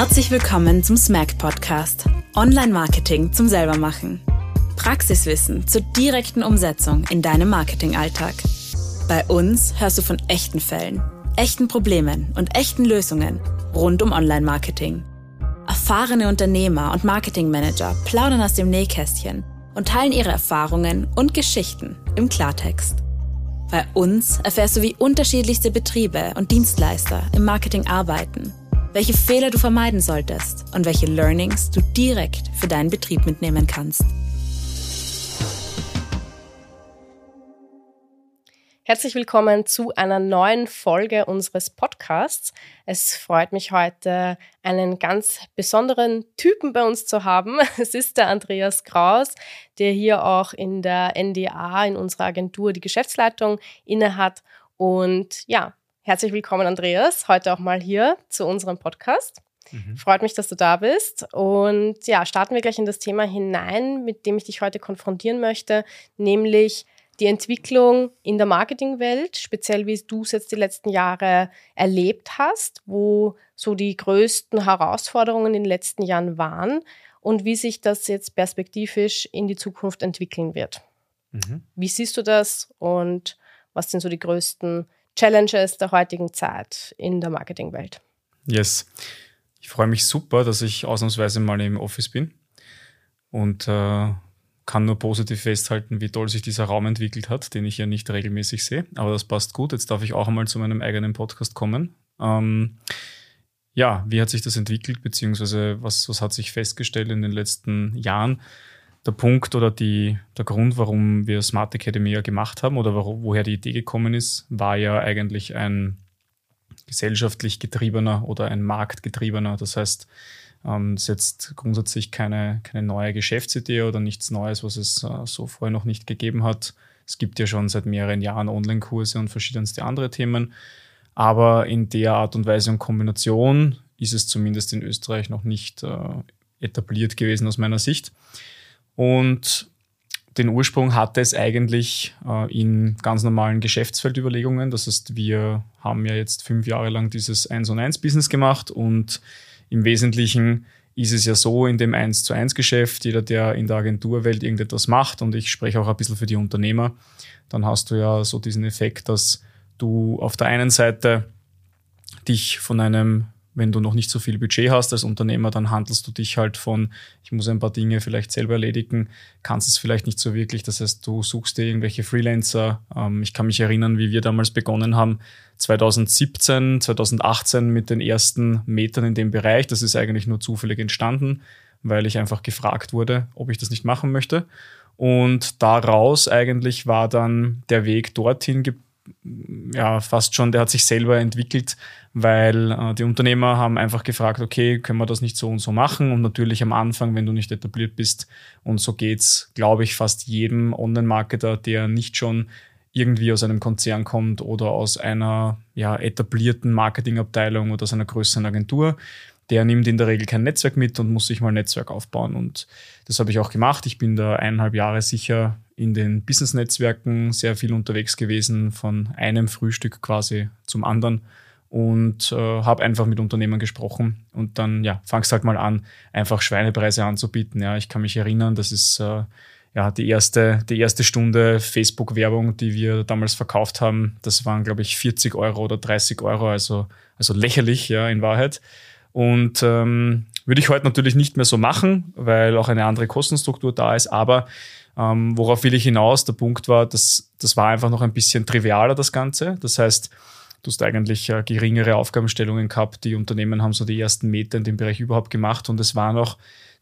Herzlich willkommen zum Smack Podcast. Online Marketing zum selbermachen. Praxiswissen zur direkten Umsetzung in deinem Marketingalltag. Bei uns hörst du von echten Fällen, echten Problemen und echten Lösungen rund um Online Marketing. Erfahrene Unternehmer und Marketingmanager plaudern aus dem Nähkästchen und teilen ihre Erfahrungen und Geschichten im Klartext. Bei uns erfährst du, wie unterschiedlichste Betriebe und Dienstleister im Marketing arbeiten welche Fehler du vermeiden solltest und welche Learnings du direkt für deinen Betrieb mitnehmen kannst. Herzlich willkommen zu einer neuen Folge unseres Podcasts. Es freut mich heute, einen ganz besonderen Typen bei uns zu haben. Es ist der Andreas Kraus, der hier auch in der NDA, in unserer Agentur, die Geschäftsleitung innehat. Und ja, Herzlich willkommen, Andreas, heute auch mal hier zu unserem Podcast. Mhm. Freut mich, dass du da bist. Und ja, starten wir gleich in das Thema hinein, mit dem ich dich heute konfrontieren möchte, nämlich die Entwicklung in der Marketingwelt, speziell wie du es jetzt die letzten Jahre erlebt hast, wo so die größten Herausforderungen in den letzten Jahren waren und wie sich das jetzt perspektivisch in die Zukunft entwickeln wird. Mhm. Wie siehst du das und was sind so die größten Challenges der heutigen Zeit in der Marketingwelt. Yes. Ich freue mich super, dass ich ausnahmsweise mal im Office bin und äh, kann nur positiv festhalten, wie toll sich dieser Raum entwickelt hat, den ich ja nicht regelmäßig sehe. Aber das passt gut. Jetzt darf ich auch einmal zu meinem eigenen Podcast kommen. Ähm, ja, wie hat sich das entwickelt, beziehungsweise was, was hat sich festgestellt in den letzten Jahren? Der Punkt oder die, der Grund, warum wir Smart Academy ja gemacht haben oder wo, woher die Idee gekommen ist, war ja eigentlich ein gesellschaftlich getriebener oder ein marktgetriebener. Das heißt, ähm, es ist jetzt grundsätzlich keine, keine neue Geschäftsidee oder nichts Neues, was es äh, so vorher noch nicht gegeben hat. Es gibt ja schon seit mehreren Jahren Online-Kurse und verschiedenste andere Themen. Aber in der Art und Weise und Kombination ist es zumindest in Österreich noch nicht äh, etabliert gewesen aus meiner Sicht. Und den Ursprung hatte es eigentlich äh, in ganz normalen Geschäftsfeldüberlegungen. Das heißt, wir haben ja jetzt fünf Jahre lang dieses 1 und 1 Business gemacht und im Wesentlichen ist es ja so in dem 1 zu 1 Geschäft, jeder, der in der Agenturwelt irgendetwas macht und ich spreche auch ein bisschen für die Unternehmer, dann hast du ja so diesen Effekt, dass du auf der einen Seite dich von einem wenn du noch nicht so viel Budget hast als Unternehmer, dann handelst du dich halt von, ich muss ein paar Dinge vielleicht selber erledigen, kannst es vielleicht nicht so wirklich. Das heißt, du suchst dir irgendwelche Freelancer. Ähm, ich kann mich erinnern, wie wir damals begonnen haben, 2017, 2018 mit den ersten Metern in dem Bereich. Das ist eigentlich nur zufällig entstanden, weil ich einfach gefragt wurde, ob ich das nicht machen möchte. Und daraus eigentlich war dann der Weg dorthin ja, fast schon, der hat sich selber entwickelt, weil äh, die Unternehmer haben einfach gefragt, okay, können wir das nicht so und so machen? Und natürlich am Anfang, wenn du nicht etabliert bist, und so geht's, glaube ich, fast jedem Online-Marketer, der nicht schon irgendwie aus einem Konzern kommt oder aus einer ja, etablierten Marketingabteilung oder aus einer größeren Agentur, der nimmt in der Regel kein Netzwerk mit und muss sich mal ein Netzwerk aufbauen. Und das habe ich auch gemacht. Ich bin da eineinhalb Jahre sicher in den Business-Netzwerken sehr viel unterwegs gewesen, von einem Frühstück quasi zum anderen und äh, habe einfach mit Unternehmern gesprochen und dann ja fangst halt mal an, einfach Schweinepreise anzubieten. Ja, ich kann mich erinnern, das ist äh, ja die erste die erste Stunde Facebook-Werbung, die wir damals verkauft haben. Das waren glaube ich 40 Euro oder 30 Euro, also also lächerlich ja in Wahrheit. Und ähm, würde ich heute natürlich nicht mehr so machen, weil auch eine andere Kostenstruktur da ist. Aber ähm, worauf will ich hinaus? Der Punkt war, dass das war einfach noch ein bisschen trivialer, das Ganze. Das heißt, du hast eigentlich äh, geringere Aufgabenstellungen gehabt. Die Unternehmen haben so die ersten Meter in dem Bereich überhaupt gemacht und es war noch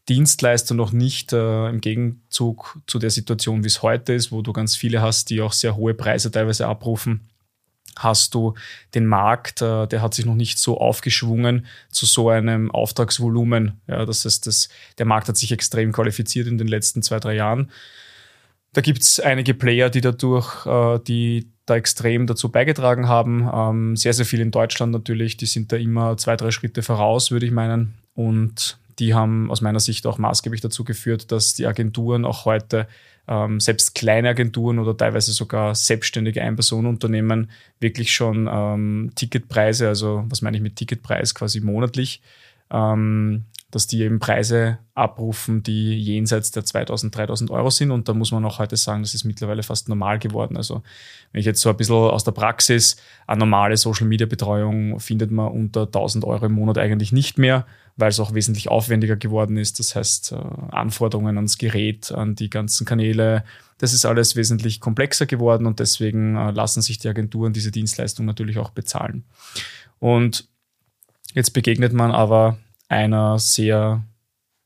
Dienstleister noch nicht äh, im Gegenzug zu der Situation, wie es heute ist, wo du ganz viele hast, die auch sehr hohe Preise teilweise abrufen hast du den Markt, äh, der hat sich noch nicht so aufgeschwungen zu so einem Auftragsvolumen. Ja, das heißt, das, der Markt hat sich extrem qualifiziert in den letzten zwei, drei Jahren. Da gibt es einige Player, die dadurch, äh, die da extrem dazu beigetragen haben. Ähm, sehr, sehr viel in Deutschland natürlich, die sind da immer zwei, drei Schritte voraus, würde ich meinen. Und die haben aus meiner Sicht auch maßgeblich dazu geführt, dass die Agenturen auch heute ähm, selbst kleine Agenturen oder teilweise sogar selbstständige Ein-Personen-Unternehmen wirklich schon ähm, Ticketpreise, also was meine ich mit Ticketpreis, quasi monatlich. Ähm, dass die eben Preise abrufen, die jenseits der 2000, 3000 Euro sind. Und da muss man auch heute sagen, das ist mittlerweile fast normal geworden. Also wenn ich jetzt so ein bisschen aus der Praxis, eine normale Social-Media-Betreuung findet man unter 1000 Euro im Monat eigentlich nicht mehr, weil es auch wesentlich aufwendiger geworden ist. Das heißt, äh, Anforderungen ans Gerät, an die ganzen Kanäle, das ist alles wesentlich komplexer geworden und deswegen äh, lassen sich die Agenturen diese Dienstleistung natürlich auch bezahlen. Und jetzt begegnet man aber einer sehr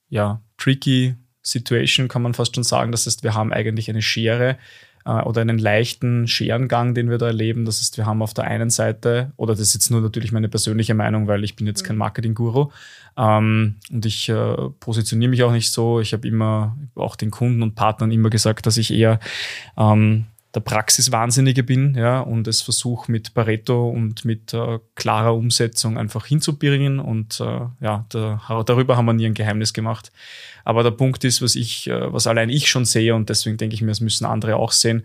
ja, tricky Situation, kann man fast schon sagen. Das heißt, wir haben eigentlich eine Schere äh, oder einen leichten Scherengang, den wir da erleben. Das heißt, wir haben auf der einen Seite, oder das ist jetzt nur natürlich meine persönliche Meinung, weil ich bin jetzt kein Marketing-Guru ähm, und ich äh, positioniere mich auch nicht so. Ich habe immer auch den Kunden und Partnern immer gesagt, dass ich eher ähm, der Praxiswahnsinnige bin ja, und es versuche mit Pareto und mit äh, klarer Umsetzung einfach hinzubringen. Und äh, ja, da, darüber haben wir nie ein Geheimnis gemacht. Aber der Punkt ist, was ich, äh, was allein ich schon sehe, und deswegen denke ich mir, es müssen andere auch sehen,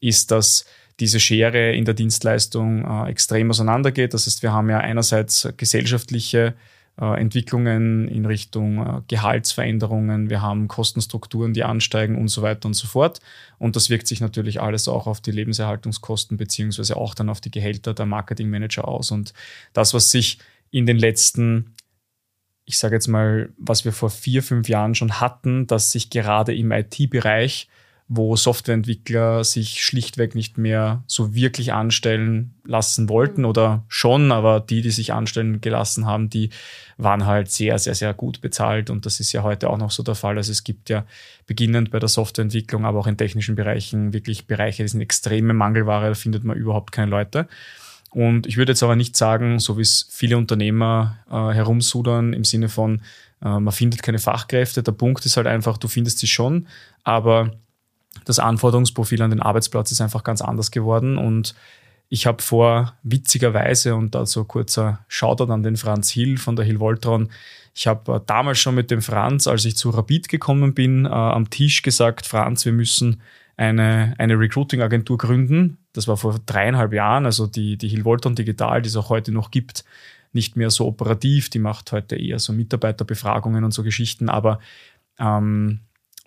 ist, dass diese Schere in der Dienstleistung äh, extrem auseinandergeht. Das heißt, wir haben ja einerseits gesellschaftliche Entwicklungen in Richtung äh, Gehaltsveränderungen, wir haben Kostenstrukturen, die ansteigen und so weiter und so fort. Und das wirkt sich natürlich alles auch auf die Lebenserhaltungskosten beziehungsweise auch dann auf die Gehälter der Marketingmanager aus. Und das, was sich in den letzten ich sage jetzt mal, was wir vor vier, fünf Jahren schon hatten, dass sich gerade im IT-Bereich wo Softwareentwickler sich schlichtweg nicht mehr so wirklich anstellen lassen wollten oder schon, aber die, die sich anstellen gelassen haben, die waren halt sehr, sehr, sehr gut bezahlt und das ist ja heute auch noch so der Fall. Also es gibt ja beginnend bei der Softwareentwicklung, aber auch in technischen Bereichen wirklich Bereiche, die sind extreme Mangelware, da findet man überhaupt keine Leute. Und ich würde jetzt aber nicht sagen, so wie es viele Unternehmer äh, herumsudern im Sinne von, äh, man findet keine Fachkräfte. Der Punkt ist halt einfach, du findest sie schon, aber das Anforderungsprofil an den Arbeitsplatz ist einfach ganz anders geworden und ich habe vor, witzigerweise, und dazu kurzer Shoutout an den Franz Hill von der Hill Voltron, ich habe äh, damals schon mit dem Franz, als ich zu Rapid gekommen bin, äh, am Tisch gesagt, Franz, wir müssen eine, eine Recruiting-Agentur gründen. Das war vor dreieinhalb Jahren, also die, die Hill Voltron Digital, die es auch heute noch gibt, nicht mehr so operativ, die macht heute eher so Mitarbeiterbefragungen und so Geschichten, aber ähm,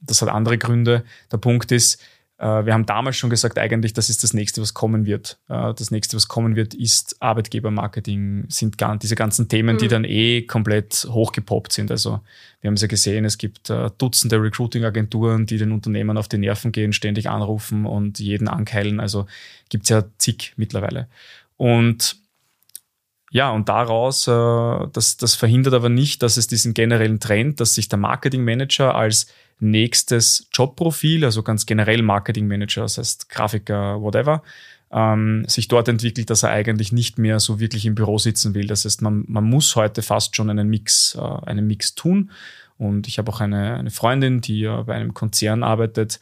das hat andere Gründe. Der Punkt ist, äh, wir haben damals schon gesagt, eigentlich, das ist das nächste, was kommen wird. Äh, das nächste, was kommen wird, ist Arbeitgebermarketing, sind diese ganzen Themen, mhm. die dann eh komplett hochgepoppt sind. Also wir haben es ja gesehen, es gibt äh, Dutzende Recruiting-Agenturen, die den Unternehmen auf die Nerven gehen, ständig anrufen und jeden ankeilen. Also gibt es ja zig mittlerweile. Und ja, und daraus, das, das verhindert aber nicht, dass es diesen generellen Trend, dass sich der Marketingmanager als nächstes Jobprofil, also ganz generell Marketingmanager, das heißt Grafiker, whatever, ähm, sich dort entwickelt, dass er eigentlich nicht mehr so wirklich im Büro sitzen will. Das heißt, man, man muss heute fast schon einen Mix, äh, einen Mix tun. Und ich habe auch eine, eine Freundin, die äh, bei einem Konzern arbeitet,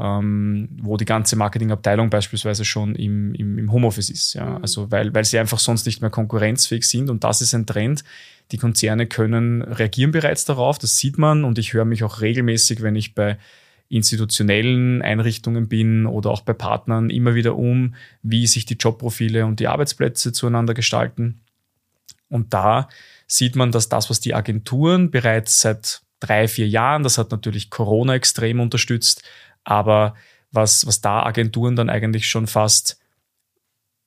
ähm, wo die ganze Marketingabteilung beispielsweise schon im, im, im Homeoffice ist. Ja? Mhm. Also weil, weil sie einfach sonst nicht mehr konkurrenzfähig sind. Und das ist ein Trend, die Konzerne können reagieren bereits darauf, das sieht man und ich höre mich auch regelmäßig, wenn ich bei institutionellen Einrichtungen bin oder auch bei Partnern immer wieder um, wie sich die Jobprofile und die Arbeitsplätze zueinander gestalten. Und da sieht man, dass das, was die Agenturen bereits seit drei, vier Jahren, das hat natürlich Corona extrem unterstützt, aber was, was da Agenturen dann eigentlich schon fast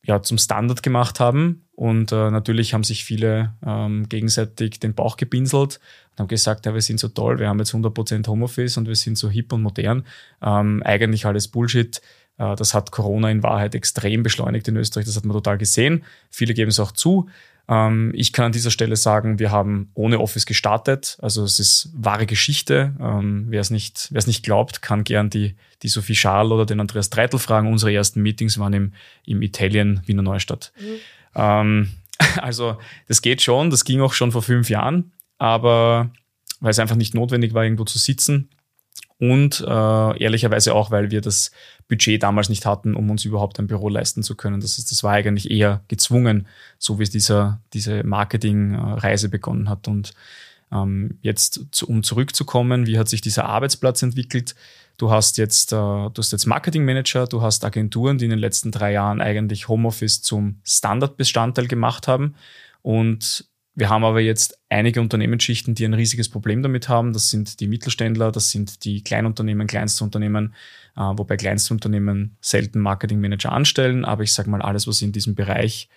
ja, zum Standard gemacht haben. Und äh, natürlich haben sich viele ähm, gegenseitig den Bauch gebinselt und haben gesagt, ja, wir sind so toll, wir haben jetzt 100% Homeoffice und wir sind so hip und modern. Ähm, eigentlich alles Bullshit. Äh, das hat Corona in Wahrheit extrem beschleunigt in Österreich, das hat man total gesehen. Viele geben es auch zu. Ähm, ich kann an dieser Stelle sagen, wir haben ohne Office gestartet. Also es ist wahre Geschichte. Ähm, wer es nicht, wer es nicht glaubt, kann gern die, die Sophie Schal oder den Andreas Dreitel fragen. Unsere ersten Meetings waren im, im Italien Wiener Neustadt. Mhm. Ähm, also das geht schon, das ging auch schon vor fünf Jahren, aber weil es einfach nicht notwendig war, irgendwo zu sitzen. Und äh, ehrlicherweise auch, weil wir das Budget damals nicht hatten, um uns überhaupt ein Büro leisten zu können. Das, ist, das war eigentlich eher gezwungen, so wie dieser, diese Marketingreise begonnen hat. Und ähm, jetzt, zu, um zurückzukommen, wie hat sich dieser Arbeitsplatz entwickelt? Du hast jetzt, äh, du hast jetzt Marketingmanager, du hast Agenturen, die in den letzten drei Jahren eigentlich Homeoffice zum Standardbestandteil gemacht haben. Und wir haben aber jetzt einige Unternehmensschichten, die ein riesiges Problem damit haben. Das sind die Mittelständler, das sind die Kleinunternehmen, Kleinstunternehmen, äh, wobei Kleinstunternehmen selten Marketingmanager anstellen. Aber ich sage mal, alles, was in diesem Bereich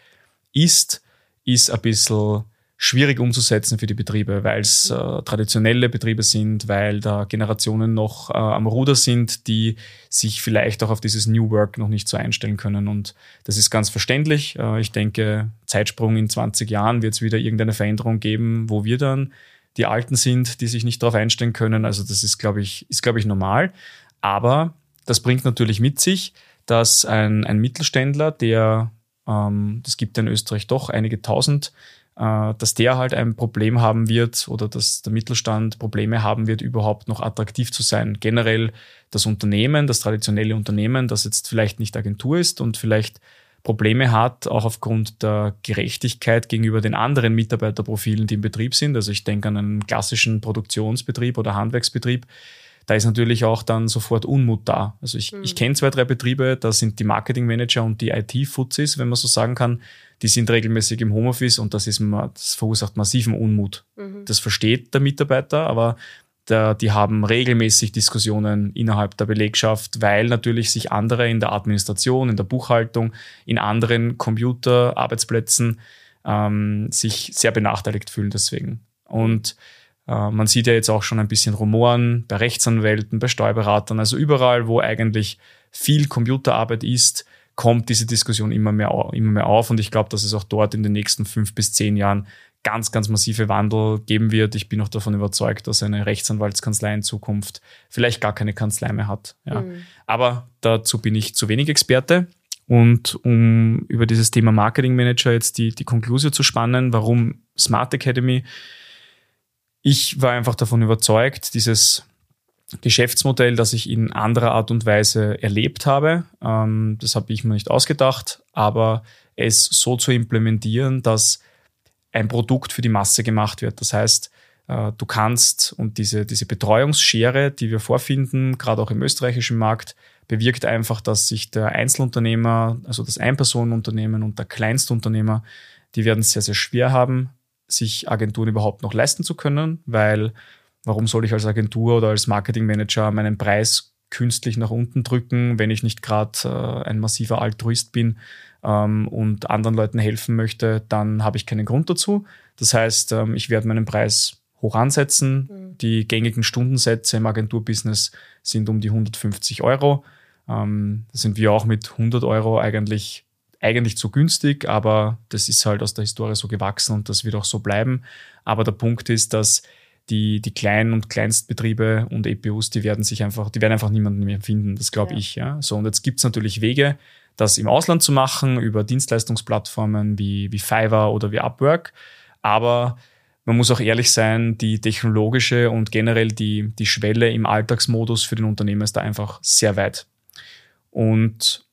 ist, ist ein bisschen schwierig umzusetzen für die Betriebe, weil es äh, traditionelle Betriebe sind, weil da Generationen noch äh, am Ruder sind, die sich vielleicht auch auf dieses New Work noch nicht so einstellen können. Und das ist ganz verständlich. Äh, ich denke, Zeitsprung in 20 Jahren wird es wieder irgendeine Veränderung geben, wo wir dann die Alten sind, die sich nicht darauf einstellen können. Also das ist, glaube ich, ist, glaube ich, normal. Aber das bringt natürlich mit sich, dass ein, ein Mittelständler, der, ähm, das gibt in Österreich doch einige tausend dass der halt ein Problem haben wird oder dass der Mittelstand Probleme haben wird, überhaupt noch attraktiv zu sein. Generell das Unternehmen, das traditionelle Unternehmen, das jetzt vielleicht nicht Agentur ist und vielleicht Probleme hat, auch aufgrund der Gerechtigkeit gegenüber den anderen Mitarbeiterprofilen, die im Betrieb sind. Also ich denke an einen klassischen Produktionsbetrieb oder Handwerksbetrieb, da ist natürlich auch dann sofort Unmut da. Also ich, mhm. ich kenne zwei, drei Betriebe, da sind die Marketingmanager und die IT-Fuzis, wenn man so sagen kann, die sind regelmäßig im Homeoffice und das, ist, das verursacht massiven Unmut. Mhm. Das versteht der Mitarbeiter, aber der, die haben regelmäßig Diskussionen innerhalb der Belegschaft, weil natürlich sich andere in der Administration, in der Buchhaltung, in anderen Computerarbeitsplätzen ähm, sich sehr benachteiligt fühlen deswegen. Und äh, man sieht ja jetzt auch schon ein bisschen Rumoren bei Rechtsanwälten, bei Steuerberatern, also überall, wo eigentlich viel Computerarbeit ist, kommt diese Diskussion immer mehr, immer mehr auf. Und ich glaube, dass es auch dort in den nächsten fünf bis zehn Jahren ganz, ganz massive Wandel geben wird. Ich bin auch davon überzeugt, dass eine Rechtsanwaltskanzlei in Zukunft vielleicht gar keine Kanzlei mehr hat. Ja. Mhm. Aber dazu bin ich zu wenig Experte. Und um über dieses Thema Marketing Manager jetzt die, die Konklusion zu spannen, warum Smart Academy, ich war einfach davon überzeugt, dieses Geschäftsmodell, das ich in anderer Art und Weise erlebt habe, ähm, das habe ich mir nicht ausgedacht, aber es so zu implementieren, dass ein Produkt für die Masse gemacht wird. Das heißt, äh, du kannst und diese, diese Betreuungsschere, die wir vorfinden, gerade auch im österreichischen Markt, bewirkt einfach, dass sich der Einzelunternehmer, also das Einpersonenunternehmen und der Kleinstunternehmer, die werden es sehr, sehr schwer haben, sich Agenturen überhaupt noch leisten zu können, weil warum soll ich als Agentur oder als Marketingmanager meinen Preis künstlich nach unten drücken, wenn ich nicht gerade äh, ein massiver Altruist bin ähm, und anderen Leuten helfen möchte, dann habe ich keinen Grund dazu. Das heißt, ähm, ich werde meinen Preis hoch ansetzen. Mhm. Die gängigen Stundensätze im Agenturbusiness sind um die 150 Euro. Ähm, da sind wir auch mit 100 Euro eigentlich eigentlich zu günstig, aber das ist halt aus der Historie so gewachsen und das wird auch so bleiben. Aber der Punkt ist, dass die, die kleinen und Kleinstbetriebe und EPUs, die werden sich einfach, die werden einfach niemanden mehr finden, das glaube ja. ich. Ja. So, und jetzt gibt es natürlich Wege, das im Ausland zu machen, über Dienstleistungsplattformen wie, wie Fiverr oder wie Upwork. Aber man muss auch ehrlich sein, die technologische und generell die, die Schwelle im Alltagsmodus für den Unternehmer ist da einfach sehr weit. Und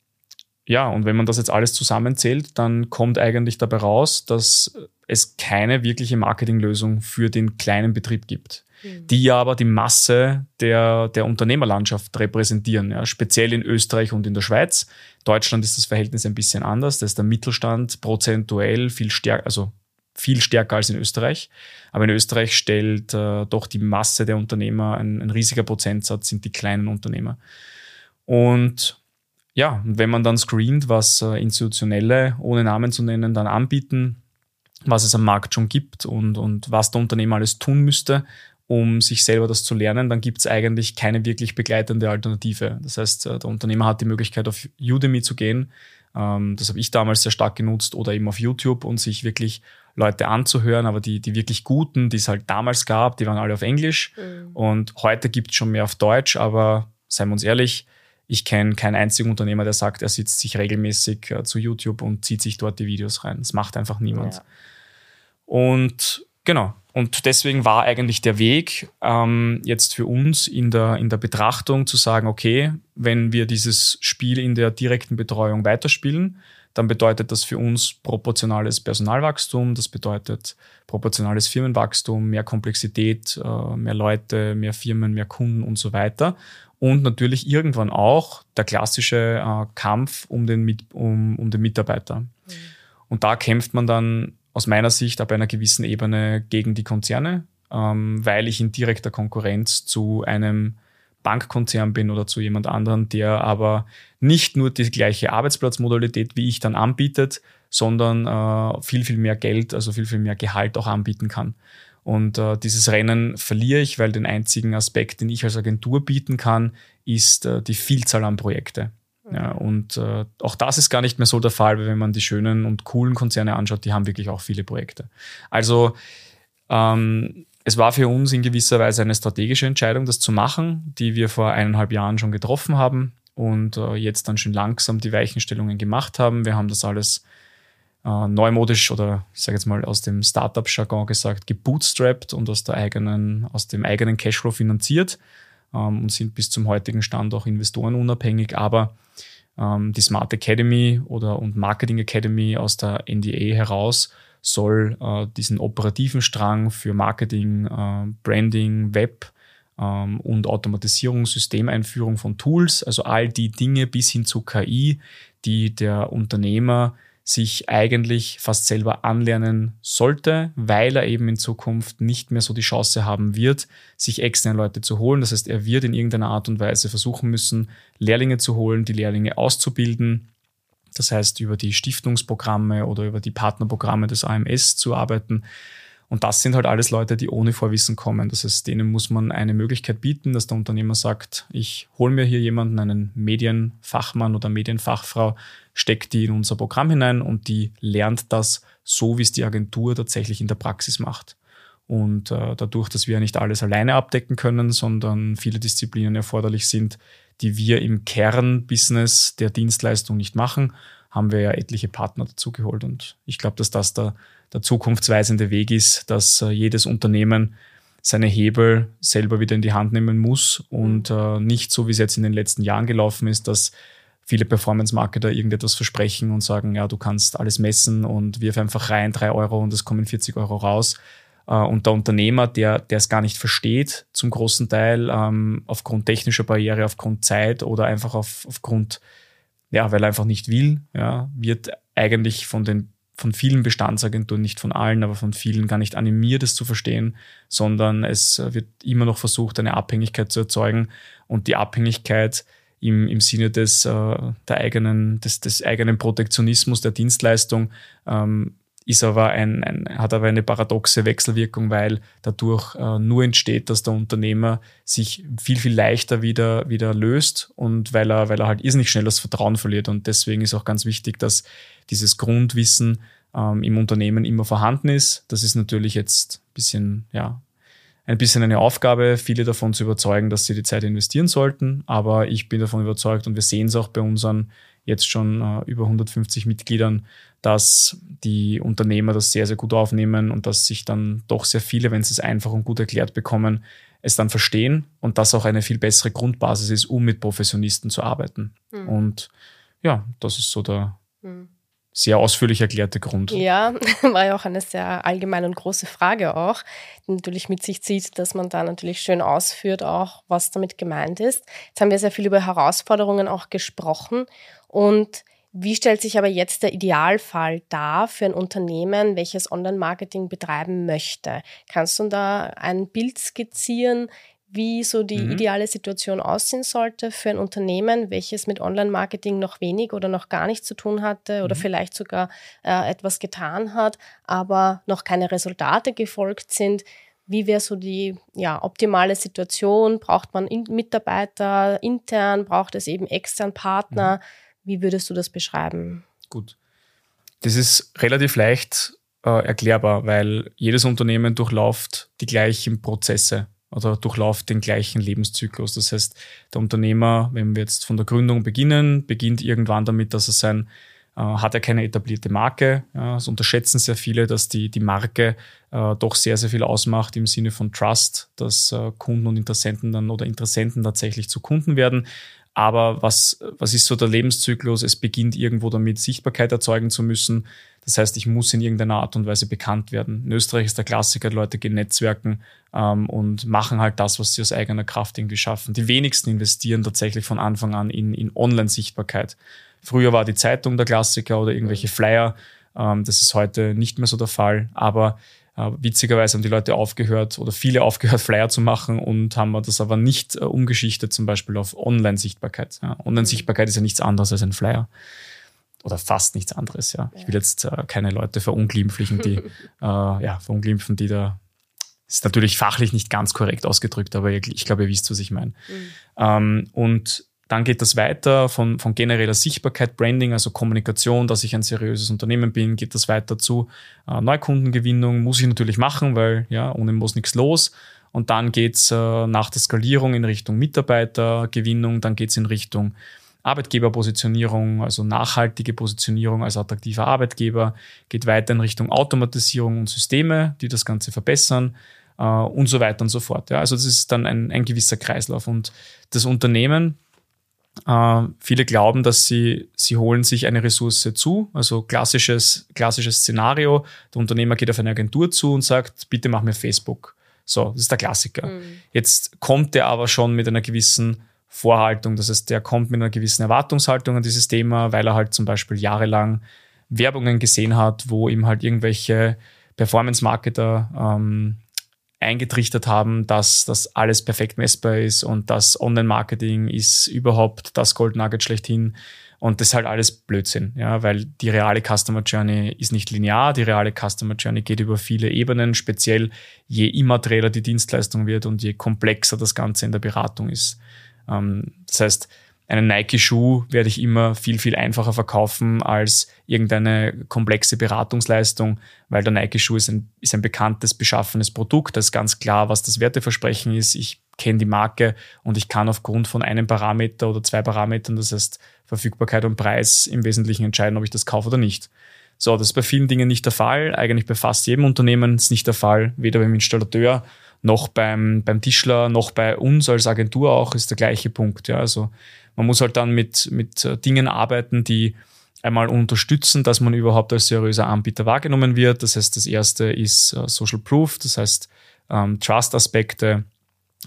ja, und wenn man das jetzt alles zusammenzählt, dann kommt eigentlich dabei raus, dass es keine wirkliche Marketinglösung für den kleinen Betrieb gibt, mhm. die ja aber die Masse der, der Unternehmerlandschaft repräsentieren, ja, speziell in Österreich und in der Schweiz. Deutschland ist das Verhältnis ein bisschen anders, da ist der Mittelstand prozentuell viel stärker, also viel stärker als in Österreich. Aber in Österreich stellt äh, doch die Masse der Unternehmer, ein, ein riesiger Prozentsatz sind die kleinen Unternehmer. Und ja, wenn man dann screent, was äh, institutionelle, ohne Namen zu nennen, dann anbieten, was es am Markt schon gibt und, und was der Unternehmer alles tun müsste, um sich selber das zu lernen, dann gibt es eigentlich keine wirklich begleitende Alternative. Das heißt, äh, der Unternehmer hat die Möglichkeit, auf Udemy zu gehen. Ähm, das habe ich damals sehr stark genutzt oder eben auf YouTube und sich wirklich Leute anzuhören, aber die, die wirklich guten, die es halt damals gab, die waren alle auf Englisch mhm. und heute gibt es schon mehr auf Deutsch, aber seien wir uns ehrlich, ich kenne keinen einzigen Unternehmer, der sagt, er sitzt sich regelmäßig äh, zu YouTube und zieht sich dort die Videos rein. Das macht einfach niemand. Ja. Und genau. Und deswegen war eigentlich der Weg ähm, jetzt für uns in der, in der Betrachtung zu sagen, okay, wenn wir dieses Spiel in der direkten Betreuung weiterspielen, dann bedeutet das für uns proportionales Personalwachstum, das bedeutet proportionales Firmenwachstum, mehr Komplexität, äh, mehr Leute, mehr Firmen, mehr Kunden und so weiter. Und natürlich irgendwann auch der klassische äh, Kampf um den, um, um den Mitarbeiter. Mhm. Und da kämpft man dann aus meiner Sicht ab einer gewissen Ebene gegen die Konzerne, ähm, weil ich in direkter Konkurrenz zu einem Bankkonzern bin oder zu jemand anderen, der aber nicht nur die gleiche Arbeitsplatzmodalität wie ich dann anbietet, sondern äh, viel, viel mehr Geld, also viel, viel mehr Gehalt auch anbieten kann. Und äh, dieses Rennen verliere ich, weil den einzigen Aspekt, den ich als Agentur bieten kann, ist äh, die Vielzahl an Projekte. Ja, und äh, auch das ist gar nicht mehr so der Fall, weil wenn man die schönen und coolen Konzerne anschaut, die haben wirklich auch viele Projekte. Also ähm, es war für uns in gewisser Weise eine strategische Entscheidung, das zu machen, die wir vor eineinhalb Jahren schon getroffen haben und äh, jetzt dann schon langsam die Weichenstellungen gemacht haben. Wir haben das alles äh, neumodisch oder ich sage jetzt mal aus dem Startup-Jargon gesagt, gebootstrapped und aus, der eigenen, aus dem eigenen Cashflow finanziert ähm, und sind bis zum heutigen Stand auch investorenunabhängig. Aber ähm, die Smart Academy oder und Marketing Academy aus der NDA heraus soll äh, diesen operativen Strang für Marketing, äh, Branding, Web ähm, und Automatisierung, Systemeinführung von Tools, also all die Dinge bis hin zu KI, die der Unternehmer sich eigentlich fast selber anlernen sollte, weil er eben in Zukunft nicht mehr so die Chance haben wird, sich externe Leute zu holen. Das heißt, er wird in irgendeiner Art und Weise versuchen müssen, Lehrlinge zu holen, die Lehrlinge auszubilden. Das heißt, über die Stiftungsprogramme oder über die Partnerprogramme des AMS zu arbeiten. Und das sind halt alles Leute, die ohne Vorwissen kommen. Das heißt, denen muss man eine Möglichkeit bieten, dass der Unternehmer sagt, ich hole mir hier jemanden, einen Medienfachmann oder Medienfachfrau, steckt die in unser Programm hinein und die lernt das so, wie es die Agentur tatsächlich in der Praxis macht. Und äh, dadurch, dass wir nicht alles alleine abdecken können, sondern viele Disziplinen erforderlich sind, die wir im Kernbusiness der Dienstleistung nicht machen, haben wir ja etliche Partner dazugeholt. Und ich glaube, dass das der, der zukunftsweisende Weg ist, dass äh, jedes Unternehmen seine Hebel selber wieder in die Hand nehmen muss und äh, nicht so, wie es jetzt in den letzten Jahren gelaufen ist, dass viele Performance-Marketer irgendetwas versprechen und sagen, ja, du kannst alles messen und wirf einfach rein drei Euro und es kommen 40 Euro raus. Äh, und der Unternehmer, der, der es gar nicht versteht, zum großen Teil ähm, aufgrund technischer Barriere, aufgrund Zeit oder einfach auf, aufgrund, ja, weil er einfach nicht will, ja, wird eigentlich von den von vielen Bestandsagenturen, nicht von allen, aber von vielen gar nicht animiert, es zu verstehen, sondern es wird immer noch versucht, eine Abhängigkeit zu erzeugen. Und die Abhängigkeit im, im Sinne des, äh, der eigenen, des, des eigenen Protektionismus der Dienstleistung ähm, ist aber ein, ein, hat aber eine paradoxe Wechselwirkung, weil dadurch äh, nur entsteht, dass der Unternehmer sich viel, viel leichter wieder, wieder löst und weil er, weil er halt irrsinnig schnell das Vertrauen verliert. Und deswegen ist auch ganz wichtig, dass dieses Grundwissen ähm, im Unternehmen immer vorhanden ist. Das ist natürlich jetzt ein bisschen, ja, ein bisschen eine Aufgabe, viele davon zu überzeugen, dass sie die Zeit investieren sollten. Aber ich bin davon überzeugt und wir sehen es auch bei unseren jetzt schon äh, über 150 Mitgliedern, dass die Unternehmer das sehr, sehr gut aufnehmen und dass sich dann doch sehr viele, wenn sie es einfach und gut erklärt bekommen, es dann verstehen und das auch eine viel bessere Grundbasis ist, um mit Professionisten zu arbeiten. Mhm. Und ja, das ist so der, mhm sehr ausführlich erklärte Grund. Ja, war ja auch eine sehr allgemeine und große Frage auch, die natürlich mit sich zieht, dass man da natürlich schön ausführt, auch was damit gemeint ist. Jetzt haben wir sehr viel über Herausforderungen auch gesprochen und wie stellt sich aber jetzt der Idealfall dar für ein Unternehmen, welches Online-Marketing betreiben möchte? Kannst du da ein Bild skizzieren, wie so die mhm. ideale Situation aussehen sollte für ein Unternehmen, welches mit Online-Marketing noch wenig oder noch gar nichts zu tun hatte oder mhm. vielleicht sogar äh, etwas getan hat, aber noch keine Resultate gefolgt sind. Wie wäre so die ja, optimale Situation? Braucht man in Mitarbeiter intern? Braucht es eben extern Partner? Mhm. Wie würdest du das beschreiben? Gut. Das ist relativ leicht äh, erklärbar, weil jedes Unternehmen durchläuft die gleichen Prozesse oder durchlauft den gleichen Lebenszyklus. Das heißt, der Unternehmer, wenn wir jetzt von der Gründung beginnen, beginnt irgendwann damit, dass er sein äh, hat er keine etablierte Marke. Ja, das unterschätzen sehr viele, dass die, die Marke äh, doch sehr, sehr viel ausmacht im Sinne von Trust, dass äh, Kunden und Interessenten dann oder Interessenten tatsächlich zu Kunden werden. Aber was, was ist so der Lebenszyklus? Es beginnt irgendwo damit, Sichtbarkeit erzeugen zu müssen. Das heißt, ich muss in irgendeiner Art und Weise bekannt werden. In Österreich ist der Klassiker, Leute gehen Netzwerken ähm, und machen halt das, was sie aus eigener Kraft irgendwie schaffen. Die wenigsten investieren tatsächlich von Anfang an in, in Online-Sichtbarkeit. Früher war die Zeitung der Klassiker oder irgendwelche Flyer. Ähm, das ist heute nicht mehr so der Fall, aber äh, witzigerweise haben die Leute aufgehört oder viele aufgehört, Flyer zu machen und haben das aber nicht äh, umgeschichtet, zum Beispiel auf Online-Sichtbarkeit. Ja. Online-Sichtbarkeit ist ja nichts anderes als ein Flyer. Oder fast nichts anderes, ja. Ich will jetzt äh, keine Leute verunglimpflichen, die, äh, ja, verunglimpfen, die da ist natürlich fachlich nicht ganz korrekt ausgedrückt, aber ich glaube, ihr wisst, was ich meine. Mhm. Ähm, und dann geht das weiter von, von genereller Sichtbarkeit, Branding, also Kommunikation, dass ich ein seriöses Unternehmen bin, geht das weiter zu äh, Neukundengewinnung, muss ich natürlich machen, weil ja, ohne muss nichts los. Und dann geht's äh, nach der Skalierung in Richtung Mitarbeitergewinnung, dann geht's in Richtung Arbeitgeberpositionierung, also nachhaltige Positionierung als attraktiver Arbeitgeber, geht weiter in Richtung Automatisierung und Systeme, die das Ganze verbessern äh, und so weiter und so fort. Ja. Also das ist dann ein, ein gewisser Kreislauf. Und das Unternehmen Uh, viele glauben, dass sie, sie holen sich eine Ressource zu, also klassisches, klassisches Szenario. Der Unternehmer geht auf eine Agentur zu und sagt, bitte mach mir Facebook. So, das ist der Klassiker. Mhm. Jetzt kommt der aber schon mit einer gewissen Vorhaltung. Das heißt, der kommt mit einer gewissen Erwartungshaltung an dieses Thema, weil er halt zum Beispiel jahrelang Werbungen gesehen hat, wo ihm halt irgendwelche Performance-Marketer ähm, eingetrichtert haben, dass das alles perfekt messbar ist und das Online-Marketing ist überhaupt das Gold Nugget schlechthin. Und das ist halt alles Blödsinn, ja, weil die reale Customer Journey ist nicht linear. Die reale Customer Journey geht über viele Ebenen, speziell je immaterieller die Dienstleistung wird und je komplexer das Ganze in der Beratung ist. Ähm, das heißt, einen Nike-Schuh werde ich immer viel, viel einfacher verkaufen als irgendeine komplexe Beratungsleistung, weil der Nike-Schuh ist ein, ist ein bekanntes, beschaffenes Produkt. Da ist ganz klar, was das Werteversprechen ist. Ich kenne die Marke und ich kann aufgrund von einem Parameter oder zwei Parametern, das heißt Verfügbarkeit und Preis, im Wesentlichen entscheiden, ob ich das kaufe oder nicht. So, das ist bei vielen Dingen nicht der Fall. Eigentlich bei fast jedem Unternehmen ist nicht der Fall, weder beim Installateur noch beim, beim Tischler, noch bei uns als Agentur auch ist der gleiche Punkt. Ja, also man muss halt dann mit, mit äh, Dingen arbeiten, die einmal unterstützen, dass man überhaupt als seriöser Anbieter wahrgenommen wird. Das heißt, das erste ist uh, Social Proof, das heißt ähm, Trust-Aspekte,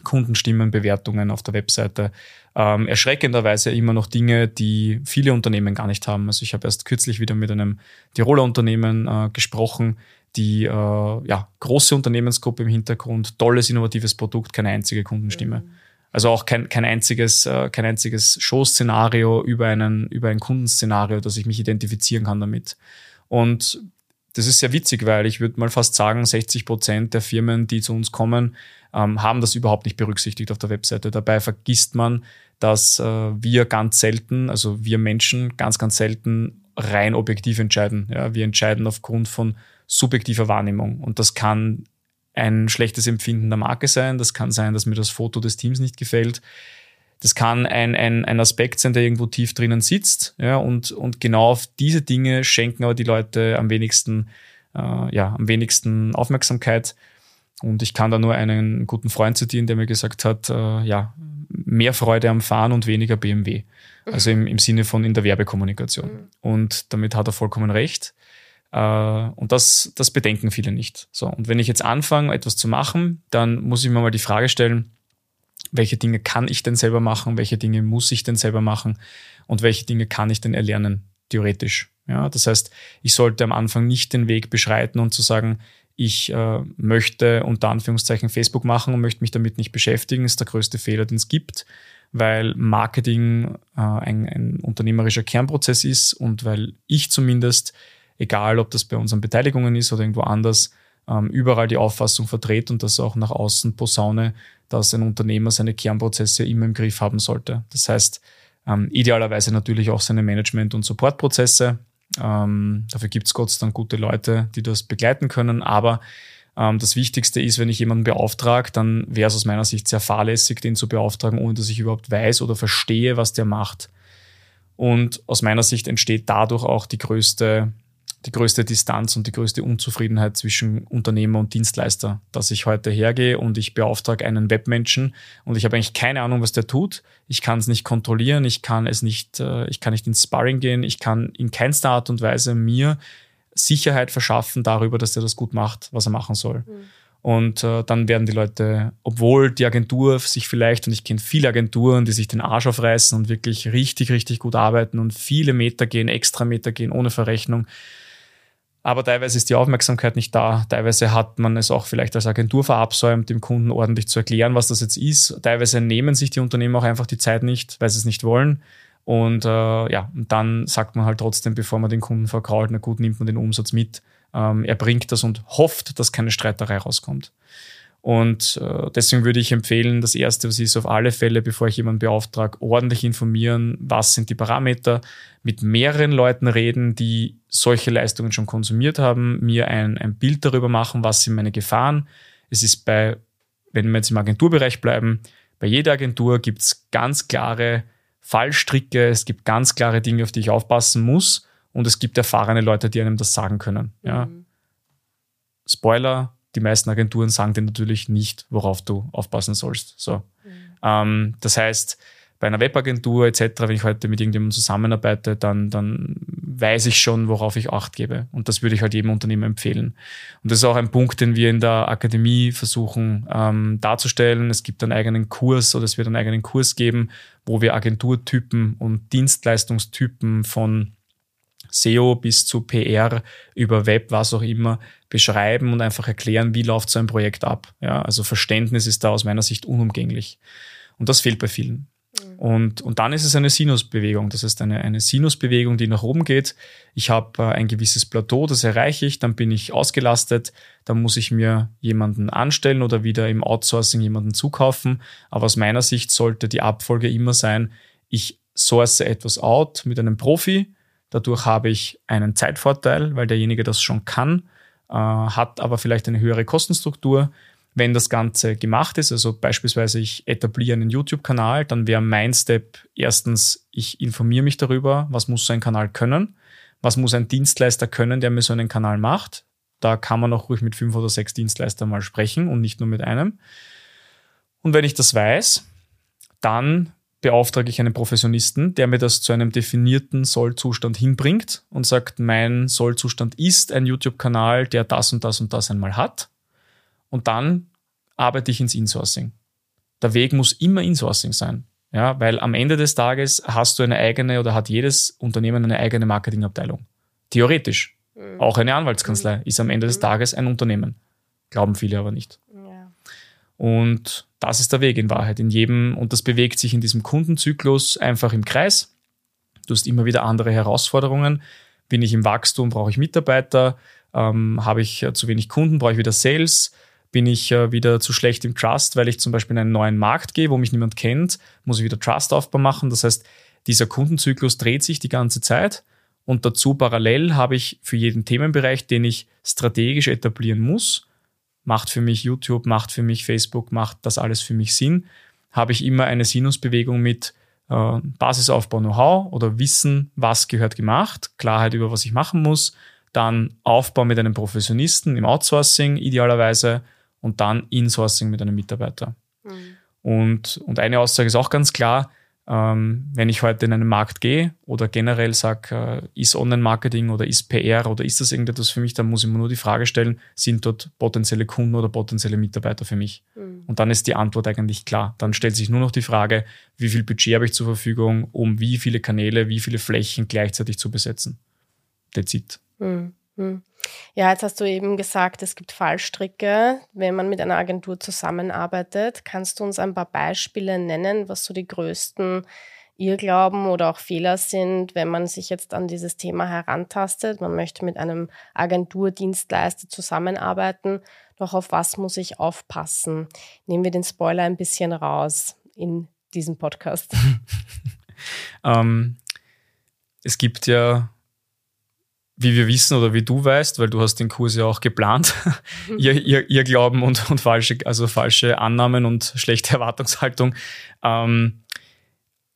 Kundenstimmen, Bewertungen auf der Webseite. Ähm, erschreckenderweise immer noch Dinge, die viele Unternehmen gar nicht haben. Also ich habe erst kürzlich wieder mit einem Tiroler Unternehmen äh, gesprochen, die äh, ja, große Unternehmensgruppe im Hintergrund, tolles, innovatives Produkt, keine einzige Kundenstimme. Mhm. Also auch kein, kein einziges, äh, kein einziges Show-Szenario über, einen, über ein Kundenszenario, dass ich mich identifizieren kann damit. Und das ist sehr witzig, weil ich würde mal fast sagen, 60 Prozent der Firmen, die zu uns kommen, ähm, haben das überhaupt nicht berücksichtigt auf der Webseite. Dabei vergisst man, dass äh, wir ganz selten, also wir Menschen ganz, ganz selten rein objektiv entscheiden. Ja, wir entscheiden aufgrund von subjektiver Wahrnehmung. Und das kann ein schlechtes Empfinden der Marke sein. Das kann sein, dass mir das Foto des Teams nicht gefällt. Das kann ein, ein, ein Aspekt sein, der irgendwo tief drinnen sitzt. Ja, und, und genau auf diese Dinge schenken aber die Leute am wenigsten, äh, ja, am wenigsten Aufmerksamkeit. Und ich kann da nur einen guten Freund zitieren, der mir gesagt hat, äh, ja, mehr Freude am Fahren und weniger BMW. Also im, im Sinne von in der Werbekommunikation. Mhm. Und damit hat er vollkommen recht. Äh, und das, das bedenken viele nicht. So, und wenn ich jetzt anfange, etwas zu machen, dann muss ich mir mal die Frage stellen, welche Dinge kann ich denn selber machen, welche Dinge muss ich denn selber machen und welche Dinge kann ich denn erlernen, theoretisch. Ja, das heißt, ich sollte am Anfang nicht den Weg beschreiten und zu sagen, ich äh, möchte unter Anführungszeichen Facebook machen und möchte mich damit nicht beschäftigen, ist der größte Fehler, den es gibt, weil Marketing äh, ein, ein unternehmerischer Kernprozess ist und weil ich zumindest egal ob das bei unseren Beteiligungen ist oder irgendwo anders, ähm, überall die Auffassung vertrete und das auch nach außen posaune, dass ein Unternehmer seine Kernprozesse immer im Griff haben sollte. Das heißt, ähm, idealerweise natürlich auch seine Management- und Supportprozesse. Ähm, dafür gibt es Gott sei Dank gute Leute, die das begleiten können. Aber das Wichtigste ist, wenn ich jemanden beauftrage, dann wäre es aus meiner Sicht sehr fahrlässig, den zu beauftragen, ohne dass ich überhaupt weiß oder verstehe, was der macht. Und aus meiner Sicht entsteht dadurch auch die größte die größte Distanz und die größte Unzufriedenheit zwischen Unternehmer und Dienstleister, dass ich heute hergehe und ich beauftrage einen Webmenschen und ich habe eigentlich keine Ahnung, was der tut. Ich kann es nicht kontrollieren, ich kann es nicht, äh, ich kann nicht ins Sparring gehen, ich kann in keinster Art und Weise mir Sicherheit verschaffen darüber, dass er das gut macht, was er machen soll. Mhm. Und äh, dann werden die Leute, obwohl die Agentur sich vielleicht, und ich kenne viele Agenturen, die sich den Arsch aufreißen und wirklich richtig, richtig gut arbeiten und viele Meter gehen, extra Meter gehen ohne Verrechnung, aber teilweise ist die Aufmerksamkeit nicht da. Teilweise hat man es auch vielleicht als Agentur verabsäumt, dem Kunden ordentlich zu erklären, was das jetzt ist. Teilweise nehmen sich die Unternehmen auch einfach die Zeit nicht, weil sie es nicht wollen. Und äh, ja, dann sagt man halt trotzdem, bevor man den Kunden verkrault, na gut, nimmt man den Umsatz mit. Ähm, er bringt das und hofft, dass keine Streiterei rauskommt. Und äh, deswegen würde ich empfehlen, das Erste, was ist, auf alle Fälle, bevor ich jemanden beauftrage, ordentlich informieren, was sind die Parameter, mit mehreren Leuten reden, die solche Leistungen schon konsumiert haben, mir ein, ein Bild darüber machen, was sind meine Gefahren. Es ist bei, wenn wir jetzt im Agenturbereich bleiben, bei jeder Agentur gibt es ganz klare Fallstricke, es gibt ganz klare Dinge, auf die ich aufpassen muss und es gibt erfahrene Leute, die einem das sagen können. Mhm. Ja. Spoiler, die meisten Agenturen sagen dir natürlich nicht, worauf du aufpassen sollst. So. Mhm. Ähm, das heißt, bei einer Webagentur etc., wenn ich heute mit irgendjemandem zusammenarbeite, dann, dann weiß ich schon, worauf ich Acht gebe. Und das würde ich halt jedem Unternehmen empfehlen. Und das ist auch ein Punkt, den wir in der Akademie versuchen ähm, darzustellen. Es gibt einen eigenen Kurs oder es wird einen eigenen Kurs geben, wo wir Agenturtypen und Dienstleistungstypen von SEO bis zu PR über Web, was auch immer, beschreiben und einfach erklären, wie läuft so ein Projekt ab. Ja, also Verständnis ist da aus meiner Sicht unumgänglich. Und das fehlt bei vielen. Mhm. Und, und dann ist es eine Sinusbewegung. Das heißt eine, eine Sinusbewegung, die nach oben geht. Ich habe äh, ein gewisses Plateau, das erreiche ich, dann bin ich ausgelastet, dann muss ich mir jemanden anstellen oder wieder im Outsourcing jemanden zukaufen. Aber aus meiner Sicht sollte die Abfolge immer sein, ich source etwas out mit einem Profi, dadurch habe ich einen Zeitvorteil, weil derjenige das schon kann, äh, hat aber vielleicht eine höhere Kostenstruktur wenn das Ganze gemacht ist, also beispielsweise ich etabliere einen YouTube-Kanal, dann wäre mein Step erstens, ich informiere mich darüber, was muss so ein Kanal können, was muss ein Dienstleister können, der mir so einen Kanal macht. Da kann man auch ruhig mit fünf oder sechs Dienstleistern mal sprechen und nicht nur mit einem. Und wenn ich das weiß, dann beauftrage ich einen Professionisten, der mir das zu einem definierten Sollzustand hinbringt und sagt, mein Sollzustand ist ein YouTube-Kanal, der das und das und das einmal hat und dann arbeite ich ins Insourcing. Der Weg muss immer Insourcing sein. Ja, weil am Ende des Tages hast du eine eigene oder hat jedes Unternehmen eine eigene Marketingabteilung. Theoretisch. Mhm. Auch eine Anwaltskanzlei mhm. ist am Ende des mhm. Tages ein Unternehmen. Glauben viele aber nicht. Ja. Und das ist der Weg in Wahrheit. In jedem, und das bewegt sich in diesem Kundenzyklus einfach im Kreis. Du hast immer wieder andere Herausforderungen. Bin ich im Wachstum, brauche ich Mitarbeiter? Ähm, Habe ich äh, zu wenig Kunden, brauche ich wieder Sales? bin ich äh, wieder zu schlecht im Trust, weil ich zum Beispiel in einen neuen Markt gehe, wo mich niemand kennt, muss ich wieder Trust-Aufbau machen. Das heißt, dieser Kundenzyklus dreht sich die ganze Zeit und dazu parallel habe ich für jeden Themenbereich, den ich strategisch etablieren muss, macht für mich YouTube, macht für mich Facebook, macht das alles für mich Sinn, habe ich immer eine Sinusbewegung mit äh, Basisaufbau Know-how oder Wissen, was gehört gemacht, Klarheit über was ich machen muss, dann Aufbau mit einem Professionisten im Outsourcing idealerweise und dann Insourcing mit einem Mitarbeiter. Mhm. Und, und eine Aussage ist auch ganz klar, ähm, wenn ich heute in einen Markt gehe oder generell sage, äh, ist Online-Marketing oder ist PR oder ist das irgendetwas für mich, dann muss ich mir nur die Frage stellen, sind dort potenzielle Kunden oder potenzielle Mitarbeiter für mich? Mhm. Und dann ist die Antwort eigentlich klar. Dann stellt sich nur noch die Frage, wie viel Budget habe ich zur Verfügung, um wie viele Kanäle, wie viele Flächen gleichzeitig zu besetzen. That's it. Mhm. mhm. Ja, jetzt hast du eben gesagt, es gibt Fallstricke, wenn man mit einer Agentur zusammenarbeitet. Kannst du uns ein paar Beispiele nennen, was so die größten Irrglauben oder auch Fehler sind, wenn man sich jetzt an dieses Thema herantastet? Man möchte mit einem Agenturdienstleister zusammenarbeiten. Doch auf was muss ich aufpassen? Nehmen wir den Spoiler ein bisschen raus in diesem Podcast. ähm, es gibt ja wie wir wissen oder wie du weißt, weil du hast den Kurs ja auch geplant, ihr, ihr, ihr Glauben und, und falsche, also falsche Annahmen und schlechte Erwartungshaltung. Ähm,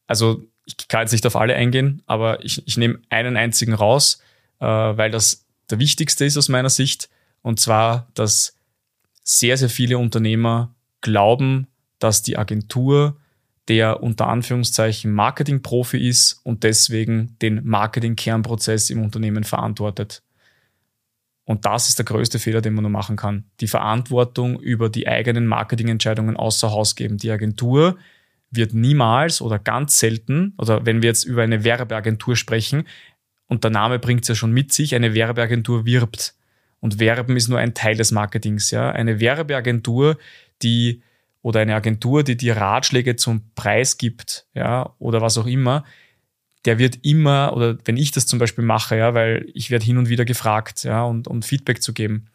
also ich kann jetzt nicht auf alle eingehen, aber ich, ich nehme einen einzigen raus, äh, weil das der wichtigste ist aus meiner Sicht. Und zwar, dass sehr, sehr viele Unternehmer glauben, dass die Agentur der unter Anführungszeichen Marketing-Profi ist und deswegen den Marketing-Kernprozess im Unternehmen verantwortet. Und das ist der größte Fehler, den man nur machen kann. Die Verantwortung über die eigenen Marketingentscheidungen außer Haus geben. Die Agentur wird niemals oder ganz selten, oder wenn wir jetzt über eine Werbeagentur sprechen, und der Name bringt es ja schon mit sich, eine Werbeagentur wirbt. Und Werben ist nur ein Teil des Marketings. Ja? Eine Werbeagentur, die oder eine Agentur, die dir Ratschläge zum Preis gibt, ja, oder was auch immer, der wird immer, oder wenn ich das zum Beispiel mache, ja, weil ich werde hin und wieder gefragt, ja, und, und Feedback zu geben,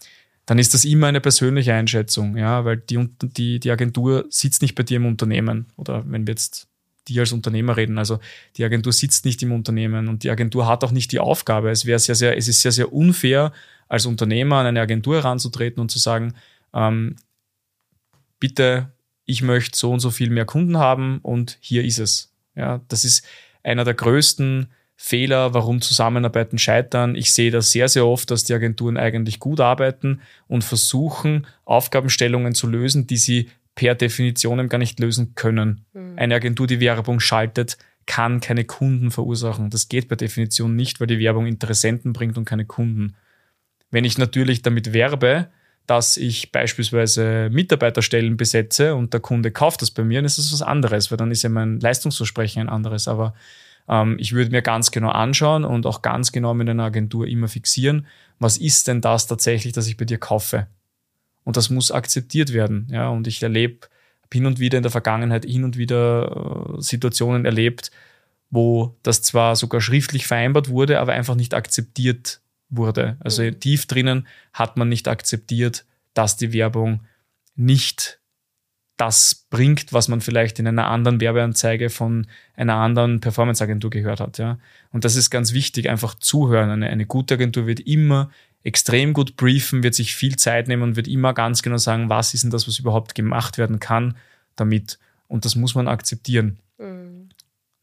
dann ist das immer eine persönliche Einschätzung, ja, weil die, die, die Agentur sitzt nicht bei dir im Unternehmen. Oder wenn wir jetzt die als Unternehmer reden. Also die Agentur sitzt nicht im Unternehmen und die Agentur hat auch nicht die Aufgabe. Es wäre sehr, sehr, es ist sehr, sehr unfair, als Unternehmer an eine Agentur heranzutreten und zu sagen, ähm, bitte, ich möchte so und so viel mehr Kunden haben und hier ist es. Ja, das ist einer der größten Fehler, warum Zusammenarbeiten scheitern. Ich sehe das sehr, sehr oft, dass die Agenturen eigentlich gut arbeiten und versuchen, Aufgabenstellungen zu lösen, die sie per Definition gar nicht lösen können. Mhm. Eine Agentur, die Werbung schaltet, kann keine Kunden verursachen. Das geht per Definition nicht, weil die Werbung Interessenten bringt und keine Kunden. Wenn ich natürlich damit werbe, dass ich beispielsweise Mitarbeiterstellen besetze und der Kunde kauft das bei mir, dann ist das was anderes, weil dann ist ja mein Leistungsversprechen ein anderes. Aber ähm, ich würde mir ganz genau anschauen und auch ganz genau mit einer Agentur immer fixieren, was ist denn das tatsächlich, das ich bei dir kaufe? Und das muss akzeptiert werden. Ja, und ich erlebe hin und wieder in der Vergangenheit hin und wieder äh, Situationen erlebt, wo das zwar sogar schriftlich vereinbart wurde, aber einfach nicht akzeptiert wurde. Also mhm. tief drinnen hat man nicht akzeptiert, dass die Werbung nicht das bringt, was man vielleicht in einer anderen Werbeanzeige von einer anderen Performanceagentur gehört hat. Ja. Und das ist ganz wichtig, einfach zuhören. Eine, eine gute Agentur wird immer extrem gut briefen, wird sich viel Zeit nehmen und wird immer ganz genau sagen, was ist denn das, was überhaupt gemacht werden kann damit. Und das muss man akzeptieren. Mhm.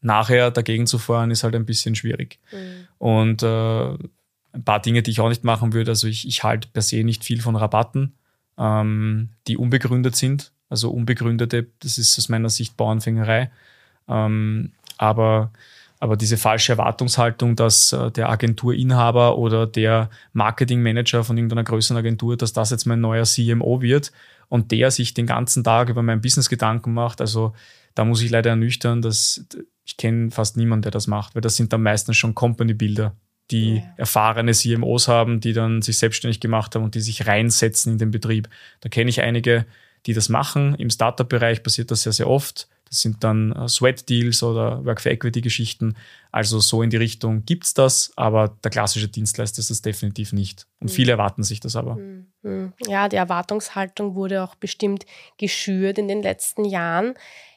Nachher dagegen zu fahren, ist halt ein bisschen schwierig. Mhm. Und äh, ein paar Dinge, die ich auch nicht machen würde, also ich, ich halte per se nicht viel von Rabatten, ähm, die unbegründet sind. Also unbegründete, das ist aus meiner Sicht Bauernfängerei. Ähm, aber, aber diese falsche Erwartungshaltung, dass äh, der Agenturinhaber oder der Marketingmanager von irgendeiner größeren Agentur, dass das jetzt mein neuer CMO wird und der sich den ganzen Tag über mein Business Gedanken macht, also da muss ich leider ernüchtern, dass ich kenne fast niemanden, der das macht, weil das sind dann meistens schon Company-Bilder die ja. erfahrene CMOs haben, die dann sich selbstständig gemacht haben und die sich reinsetzen in den Betrieb. Da kenne ich einige, die das machen. Im Startup-Bereich passiert das sehr, sehr oft. Das sind dann äh, Sweat-Deals oder Work-for-Equity-Geschichten. Also so in die Richtung gibt's das, aber der klassische Dienstleister ist das definitiv nicht. Und mhm. viele erwarten sich das aber. Mhm. Mhm. Ja, die Erwartungshaltung wurde auch bestimmt geschürt in den letzten Jahren.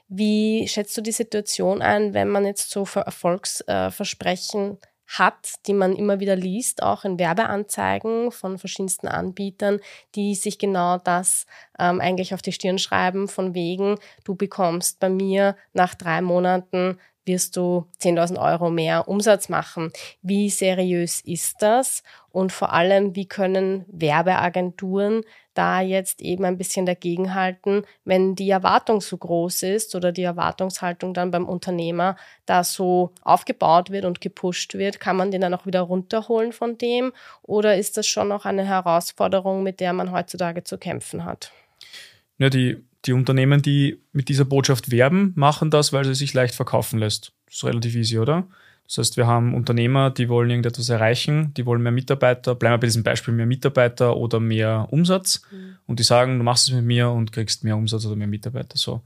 Wie schätzt du die Situation ein, wenn man jetzt so Erfolgsversprechen hat, die man immer wieder liest, auch in Werbeanzeigen von verschiedensten Anbietern, die sich genau das ähm, eigentlich auf die Stirn schreiben, von wegen, du bekommst bei mir nach drei Monaten wirst du 10.000 Euro mehr Umsatz machen. Wie seriös ist das? Und vor allem, wie können Werbeagenturen da jetzt eben ein bisschen dagegenhalten, wenn die Erwartung so groß ist oder die Erwartungshaltung dann beim Unternehmer da so aufgebaut wird und gepusht wird, kann man den dann auch wieder runterholen von dem? Oder ist das schon noch eine Herausforderung, mit der man heutzutage zu kämpfen hat? Ja, die, die Unternehmen, die mit dieser Botschaft werben, machen das, weil sie sich leicht verkaufen lässt. Das ist relativ easy, oder? Das heißt, wir haben Unternehmer, die wollen irgendetwas erreichen, die wollen mehr Mitarbeiter, bleiben wir bei diesem Beispiel mehr Mitarbeiter oder mehr Umsatz mhm. und die sagen, du machst es mit mir und kriegst mehr Umsatz oder mehr Mitarbeiter. So.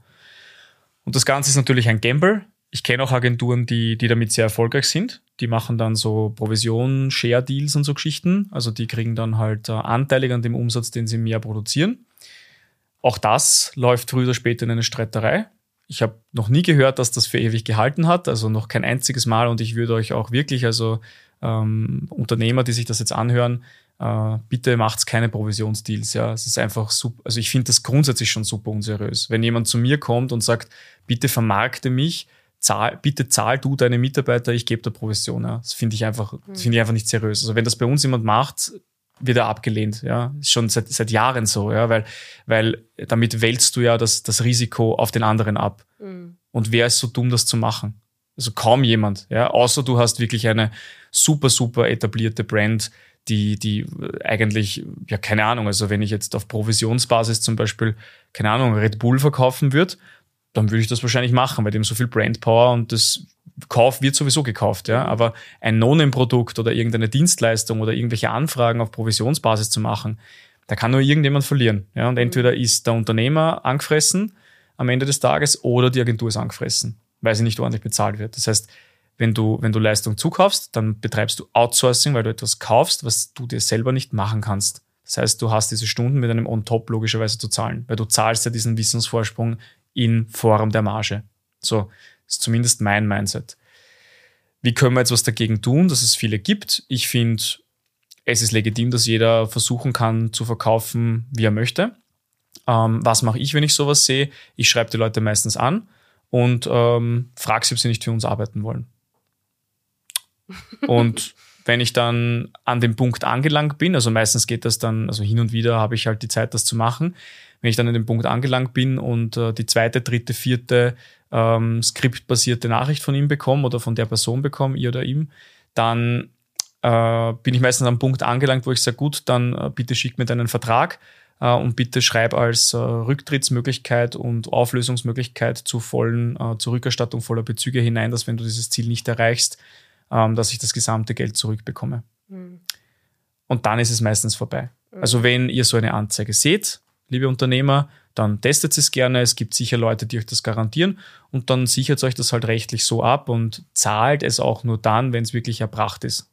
Und das Ganze ist natürlich ein Gamble. Ich kenne auch Agenturen, die, die damit sehr erfolgreich sind. Die machen dann so Provision, Share-Deals und so Geschichten. Also die kriegen dann halt äh, anteilig an dem Umsatz, den sie mehr produzieren. Auch das läuft früher oder später in eine Streiterei. Ich habe noch nie gehört, dass das für ewig gehalten hat, also noch kein einziges Mal. Und ich würde euch auch wirklich, also ähm, Unternehmer, die sich das jetzt anhören, äh, bitte macht's keine Provisionsdeals. Ja, es ist einfach super. Also ich finde das grundsätzlich schon super unseriös. Wenn jemand zu mir kommt und sagt, bitte vermarkte mich, zahl, bitte zahl du deine Mitarbeiter, ich gebe der Provision. Ja. Das finde ich einfach, das finde ich einfach nicht seriös. Also wenn das bei uns jemand macht, wird er abgelehnt. Ja, ist schon seit, seit Jahren so, ja, weil, weil damit wälzt du ja das, das Risiko auf den anderen ab. Mhm. Und wer ist so dumm, das zu machen? Also kaum jemand, ja, außer du hast wirklich eine super, super etablierte Brand, die, die eigentlich, ja, keine Ahnung, also wenn ich jetzt auf Provisionsbasis zum Beispiel, keine Ahnung, Red Bull verkaufen würde, dann würde ich das wahrscheinlich machen, weil dem so viel Brandpower und das Kauf wird sowieso gekauft, ja. Aber ein No-Name-Produkt oder irgendeine Dienstleistung oder irgendwelche Anfragen auf Provisionsbasis zu machen, da kann nur irgendjemand verlieren. Ja. Und entweder ist der Unternehmer angefressen am Ende des Tages oder die Agentur ist angefressen, weil sie nicht ordentlich bezahlt wird. Das heißt, wenn du, wenn du Leistung zukaufst, dann betreibst du Outsourcing, weil du etwas kaufst, was du dir selber nicht machen kannst. Das heißt, du hast diese Stunden mit einem On-Top logischerweise zu zahlen, weil du zahlst ja diesen Wissensvorsprung in Form der Marge. So ist zumindest mein Mindset. Wie können wir jetzt was dagegen tun, dass es viele gibt? Ich finde, es ist legitim, dass jeder versuchen kann zu verkaufen, wie er möchte. Ähm, was mache ich, wenn ich sowas sehe? Ich schreibe die Leute meistens an und ähm, frage sie, ob sie nicht für uns arbeiten wollen. Und wenn ich dann an dem Punkt angelangt bin, also meistens geht das dann, also hin und wieder habe ich halt die Zeit, das zu machen. Wenn ich dann an dem Punkt angelangt bin und äh, die zweite, dritte, vierte ähm, skriptbasierte Nachricht von ihm bekomme oder von der Person bekomme, ihr oder ihm, dann äh, bin ich meistens am Punkt angelangt, wo ich sage, gut, dann äh, bitte schick mir deinen Vertrag äh, und bitte schreib als äh, Rücktrittsmöglichkeit und Auflösungsmöglichkeit zu vollen, äh, zur Rückerstattung voller Bezüge hinein, dass wenn du dieses Ziel nicht erreichst, ähm, dass ich das gesamte Geld zurückbekomme. Mhm. Und dann ist es meistens vorbei. Mhm. Also wenn ihr so eine Anzeige seht, liebe Unternehmer, dann testet es gerne. Es gibt sicher Leute, die euch das garantieren und dann sichert euch das halt rechtlich so ab und zahlt es auch nur dann, wenn es wirklich erbracht ist.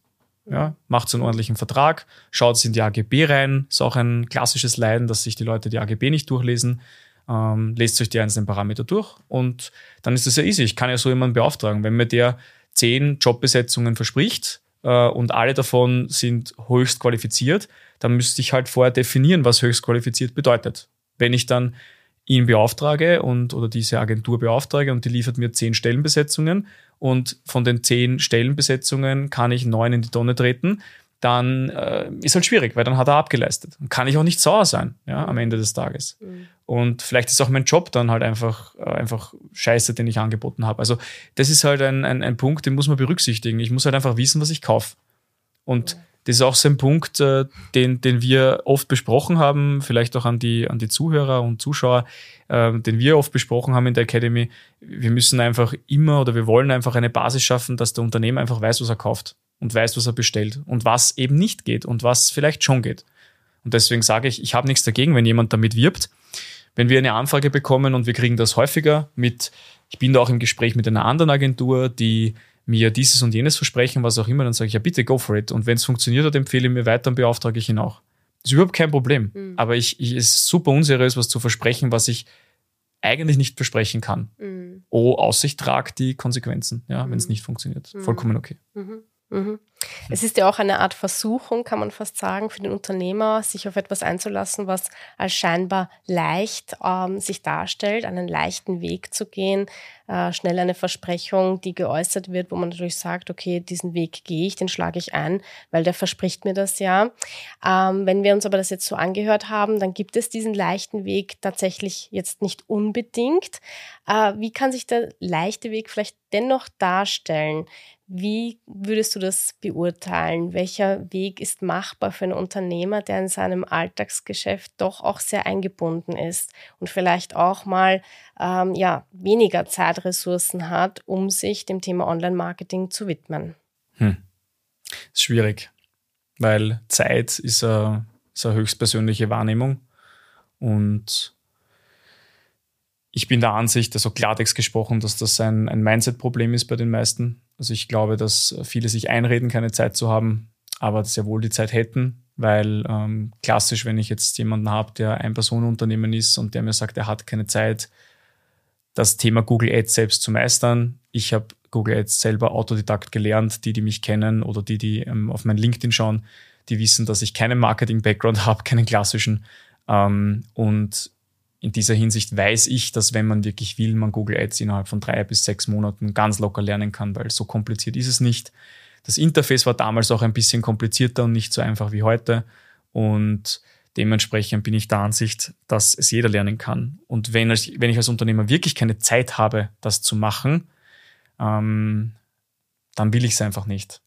Ja, macht einen ordentlichen Vertrag, schaut in die AGB rein. Ist auch ein klassisches Leiden, dass sich die Leute die AGB nicht durchlesen. Ähm, lest euch die einzelnen Parameter durch und dann ist das ja easy. Ich kann ja so jemanden beauftragen. Wenn mir der zehn Jobbesetzungen verspricht äh, und alle davon sind höchst qualifiziert, dann müsste ich halt vorher definieren, was höchst qualifiziert bedeutet. Wenn ich dann ihn beauftrage und oder diese Agentur beauftrage und die liefert mir zehn Stellenbesetzungen und von den zehn Stellenbesetzungen kann ich neun in die Tonne treten, dann äh, ist halt schwierig, weil dann hat er abgeleistet. Und kann ich auch nicht sauer sein, ja, am Ende des Tages. Mhm. Und vielleicht ist auch mein Job dann halt einfach, äh, einfach scheiße, den ich angeboten habe. Also das ist halt ein, ein, ein Punkt, den muss man berücksichtigen. Ich muss halt einfach wissen, was ich kaufe. Und mhm. Das ist auch so ein Punkt, äh, den, den wir oft besprochen haben, vielleicht auch an die, an die Zuhörer und Zuschauer, äh, den wir oft besprochen haben in der Academy. Wir müssen einfach immer oder wir wollen einfach eine Basis schaffen, dass der Unternehmer einfach weiß, was er kauft und weiß, was er bestellt und was eben nicht geht und was vielleicht schon geht. Und deswegen sage ich, ich habe nichts dagegen, wenn jemand damit wirbt. Wenn wir eine Anfrage bekommen und wir kriegen das häufiger mit, ich bin da auch im Gespräch mit einer anderen Agentur, die mir dieses und jenes versprechen, was auch immer, dann sage ich, ja bitte go for it. Und wenn es funktioniert hat, empfehle ich mir weiter und beauftrage ich ihn auch. Das ist überhaupt kein Problem. Mhm. Aber ich, ich ist super unseriös, was zu versprechen, was ich eigentlich nicht versprechen kann. Mhm. Oh, Aussicht tragt die Konsequenzen, ja, mhm. wenn es nicht funktioniert. Mhm. Vollkommen okay. Mhm. Mhm. Es ist ja auch eine Art Versuchung, kann man fast sagen, für den Unternehmer, sich auf etwas einzulassen, was als scheinbar leicht ähm, sich darstellt, einen leichten Weg zu gehen, äh, schnell eine Versprechung, die geäußert wird, wo man natürlich sagt, okay, diesen Weg gehe ich, den schlage ich ein, weil der verspricht mir das ja. Ähm, wenn wir uns aber das jetzt so angehört haben, dann gibt es diesen leichten Weg tatsächlich jetzt nicht unbedingt. Äh, wie kann sich der leichte Weg vielleicht dennoch darstellen? Wie würdest du das beurteilen? Welcher Weg ist machbar für einen Unternehmer, der in seinem Alltagsgeschäft doch auch sehr eingebunden ist und vielleicht auch mal ähm, ja, weniger Zeitressourcen hat, um sich dem Thema Online-Marketing zu widmen? Hm. Ist schwierig, weil Zeit ist eine, ist eine höchstpersönliche Wahrnehmung und ich bin der Ansicht, also Klartext gesprochen, dass das ein, ein Mindset-Problem ist bei den meisten. Also ich glaube, dass viele sich einreden, keine Zeit zu haben, aber sehr wohl die Zeit hätten, weil ähm, klassisch, wenn ich jetzt jemanden habe, der ein Personenunternehmen ist und der mir sagt, er hat keine Zeit, das Thema Google Ads selbst zu meistern. Ich habe Google Ads selber Autodidakt gelernt. Die, die mich kennen oder die, die ähm, auf mein LinkedIn schauen, die wissen, dass ich keinen Marketing-Background habe, keinen klassischen. Ähm, und in dieser Hinsicht weiß ich, dass wenn man wirklich will, man Google Ads innerhalb von drei bis sechs Monaten ganz locker lernen kann, weil so kompliziert ist es nicht. Das Interface war damals auch ein bisschen komplizierter und nicht so einfach wie heute. Und dementsprechend bin ich der Ansicht, dass es jeder lernen kann. Und wenn, wenn ich als Unternehmer wirklich keine Zeit habe, das zu machen, ähm, dann will ich es einfach nicht.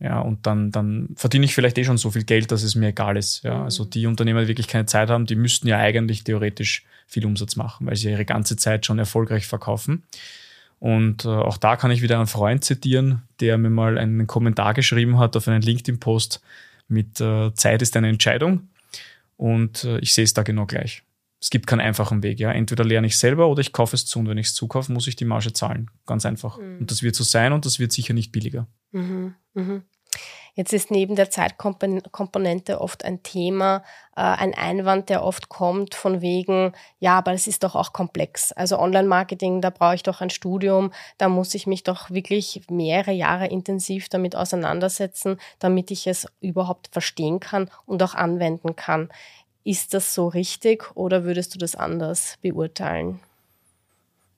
Ja, und dann, dann verdiene ich vielleicht eh schon so viel Geld, dass es mir egal ist. Ja, also mhm. die Unternehmer, die wirklich keine Zeit haben, die müssten ja eigentlich theoretisch viel Umsatz machen, weil sie ihre ganze Zeit schon erfolgreich verkaufen. Und äh, auch da kann ich wieder einen Freund zitieren, der mir mal einen Kommentar geschrieben hat auf einen LinkedIn-Post mit äh, Zeit ist eine Entscheidung. Und äh, ich sehe es da genau gleich. Es gibt keinen einfachen Weg. Ja. Entweder lerne ich selber oder ich kaufe es zu. Und wenn ich es zukaufe, muss ich die Marge zahlen. Ganz einfach. Mhm. Und das wird so sein und das wird sicher nicht billiger. Mhm. Mhm. Jetzt ist neben der Zeitkomponente oft ein Thema, äh, ein Einwand, der oft kommt von wegen, ja, aber es ist doch auch komplex. Also Online-Marketing, da brauche ich doch ein Studium, da muss ich mich doch wirklich mehrere Jahre intensiv damit auseinandersetzen, damit ich es überhaupt verstehen kann und auch anwenden kann. Ist das so richtig oder würdest du das anders beurteilen?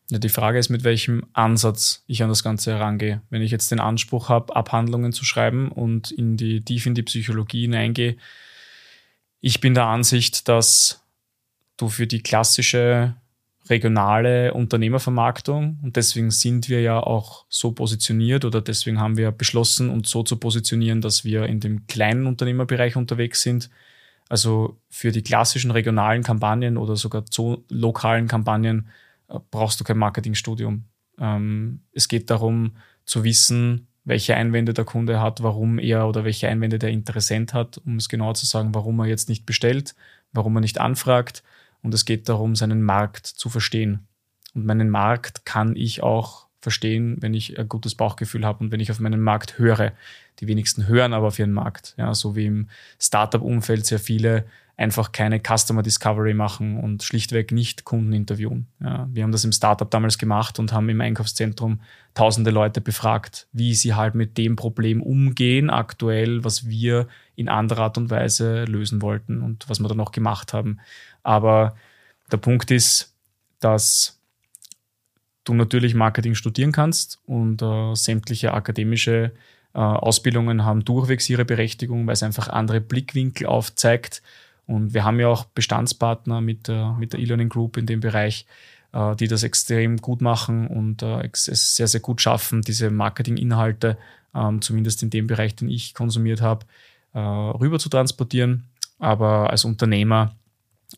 Ja, die Frage ist, mit welchem Ansatz ich an das Ganze herangehe. Wenn ich jetzt den Anspruch habe, Abhandlungen zu schreiben und in die, tief in die Psychologie hineingehe, ich bin der Ansicht, dass du für die klassische regionale Unternehmervermarktung und deswegen sind wir ja auch so positioniert oder deswegen haben wir beschlossen, uns so zu positionieren, dass wir in dem kleinen Unternehmerbereich unterwegs sind. Also für die klassischen regionalen Kampagnen oder sogar so lokalen Kampagnen brauchst du kein Marketingstudium. Ähm, es geht darum zu wissen, welche Einwände der Kunde hat, warum er oder welche Einwände der Interessent hat, um es genau zu sagen, warum er jetzt nicht bestellt, warum er nicht anfragt. Und es geht darum, seinen Markt zu verstehen. Und meinen Markt kann ich auch verstehen, wenn ich ein gutes Bauchgefühl habe und wenn ich auf meinen Markt höre. Die wenigsten hören aber auf ihren Markt. Ja, so wie im Startup-Umfeld sehr viele einfach keine Customer Discovery machen und schlichtweg nicht Kunden interviewen. Ja, wir haben das im Startup damals gemacht und haben im Einkaufszentrum tausende Leute befragt, wie sie halt mit dem Problem umgehen aktuell, was wir in anderer Art und Weise lösen wollten und was wir dann auch gemacht haben. Aber der Punkt ist, dass du natürlich Marketing studieren kannst und äh, sämtliche akademische äh, Ausbildungen haben durchwegs ihre Berechtigung, weil es einfach andere Blickwinkel aufzeigt und wir haben ja auch Bestandspartner mit, äh, mit der E-Learning Group in dem Bereich, äh, die das extrem gut machen und äh, es sehr, sehr gut schaffen, diese Marketinginhalte, ähm, zumindest in dem Bereich, den ich konsumiert habe, äh, rüber zu transportieren. Aber als Unternehmer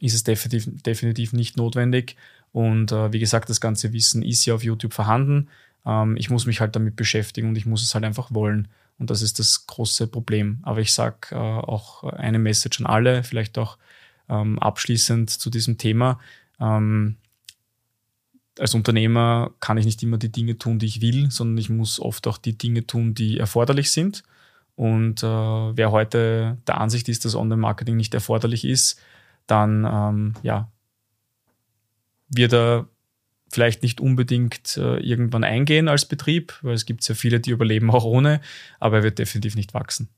ist es definitiv, definitiv nicht notwendig. Und wie gesagt, das ganze Wissen ist ja auf YouTube vorhanden. Ähm, ich muss mich halt damit beschäftigen und ich muss es halt einfach wollen. Und das ist das große Problem. Aber ich sage äh, auch eine Message an alle, vielleicht auch ähm, abschließend zu diesem Thema. Ähm, als Unternehmer kann ich nicht immer die Dinge tun, die ich will, sondern ich muss oft auch die Dinge tun, die erforderlich sind. Und äh, wer heute der Ansicht ist, dass Online-Marketing nicht erforderlich ist, dann ähm, ja, wird er vielleicht nicht unbedingt äh, irgendwann eingehen als Betrieb, weil es gibt sehr viele, die überleben auch ohne, aber er wird definitiv nicht wachsen.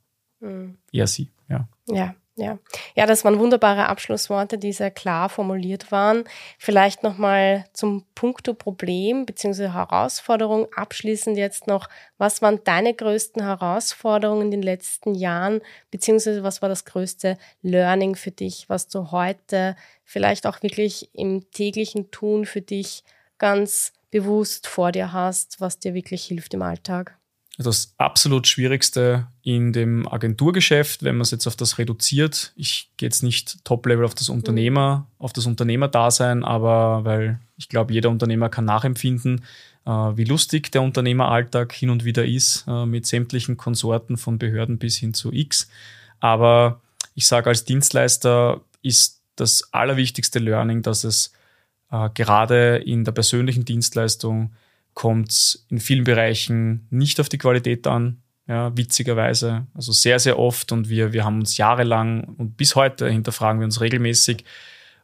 Mhm. Eher sie, ja. Ja, ja. Ja, das waren wunderbare Abschlussworte, die sehr klar formuliert waren. Vielleicht nochmal zum Punkto Problem bzw. Herausforderung abschließend jetzt noch, was waren deine größten Herausforderungen in den letzten Jahren, beziehungsweise was war das größte Learning für dich, was du heute vielleicht auch wirklich im täglichen Tun für dich ganz bewusst vor dir hast, was dir wirklich hilft im Alltag? Das absolut Schwierigste in dem Agenturgeschäft, wenn man es jetzt auf das reduziert, ich gehe jetzt nicht Top-Level auf das Unternehmer, mhm. auf das Unternehmerdasein, aber weil ich glaube, jeder Unternehmer kann nachempfinden, äh, wie lustig der Unternehmeralltag hin und wieder ist, äh, mit sämtlichen Konsorten von Behörden bis hin zu X. Aber ich sage, als Dienstleister ist das allerwichtigste Learning, dass es äh, gerade in der persönlichen Dienstleistung kommt es in vielen Bereichen nicht auf die Qualität an, ja, witzigerweise. Also sehr, sehr oft und wir, wir haben uns jahrelang und bis heute hinterfragen wir uns regelmäßig,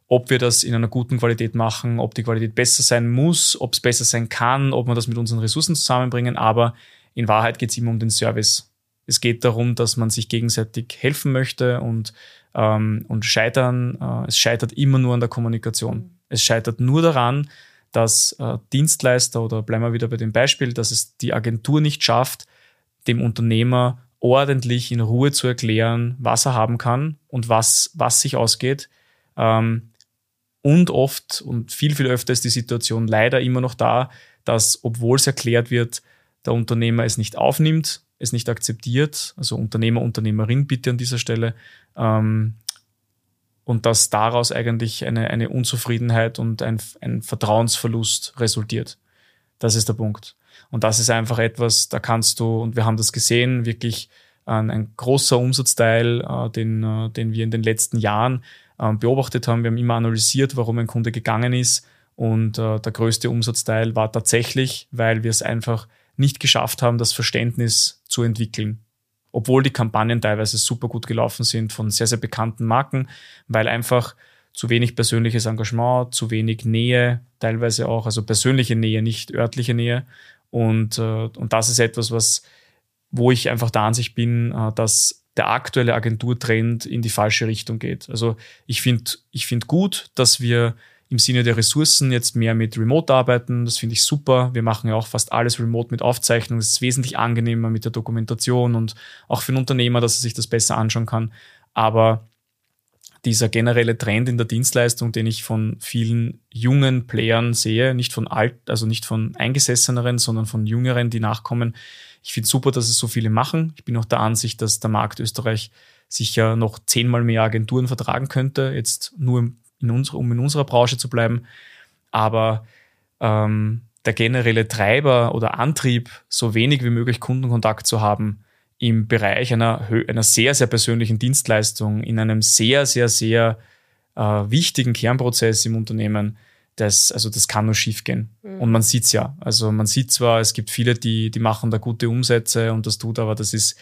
ob wir das in einer guten Qualität machen, ob die Qualität besser sein muss, ob es besser sein kann, ob wir das mit unseren Ressourcen zusammenbringen. Aber in Wahrheit geht es immer um den Service. Es geht darum, dass man sich gegenseitig helfen möchte und, ähm, und scheitern. Äh, es scheitert immer nur an der Kommunikation. Es scheitert nur daran, dass äh, Dienstleister oder bleiben wir wieder bei dem Beispiel, dass es die Agentur nicht schafft, dem Unternehmer ordentlich in Ruhe zu erklären, was er haben kann und was, was sich ausgeht. Ähm, und oft und viel, viel öfter ist die Situation leider immer noch da, dass, obwohl es erklärt wird, der Unternehmer es nicht aufnimmt, es nicht akzeptiert, also Unternehmer, Unternehmerin bitte an dieser Stelle, ähm, und dass daraus eigentlich eine, eine Unzufriedenheit und ein, ein Vertrauensverlust resultiert. Das ist der Punkt. Und das ist einfach etwas, da kannst du, und wir haben das gesehen, wirklich ein, ein großer Umsatzteil, äh, den, äh, den wir in den letzten Jahren äh, beobachtet haben. Wir haben immer analysiert, warum ein Kunde gegangen ist. Und äh, der größte Umsatzteil war tatsächlich, weil wir es einfach nicht geschafft haben, das Verständnis zu entwickeln. Obwohl die Kampagnen teilweise super gut gelaufen sind von sehr, sehr bekannten Marken, weil einfach zu wenig persönliches Engagement, zu wenig Nähe, teilweise auch, also persönliche Nähe, nicht örtliche Nähe. Und, äh, und das ist etwas, was, wo ich einfach der Ansicht bin, äh, dass der aktuelle Agenturtrend in die falsche Richtung geht. Also ich finde ich finde gut, dass wir im Sinne der Ressourcen jetzt mehr mit Remote arbeiten. Das finde ich super. Wir machen ja auch fast alles remote mit Aufzeichnung. Es ist wesentlich angenehmer mit der Dokumentation und auch für den Unternehmer, dass er sich das besser anschauen kann. Aber dieser generelle Trend in der Dienstleistung, den ich von vielen jungen Playern sehe, nicht von alt, also nicht von eingesesseneren, sondern von jüngeren, die nachkommen. Ich finde super, dass es so viele machen. Ich bin auch der Ansicht, dass der Markt Österreich sicher noch zehnmal mehr Agenturen vertragen könnte, jetzt nur in unserer, um in unserer Branche zu bleiben. Aber ähm, der generelle Treiber oder Antrieb, so wenig wie möglich Kundenkontakt zu haben, im Bereich einer, einer sehr, sehr persönlichen Dienstleistung, in einem sehr, sehr, sehr äh, wichtigen Kernprozess im Unternehmen, das, also das kann nur schief gehen. Mhm. Und man sieht's ja. Also man sieht zwar, es gibt viele, die, die machen da gute Umsätze und das tut, aber das ist,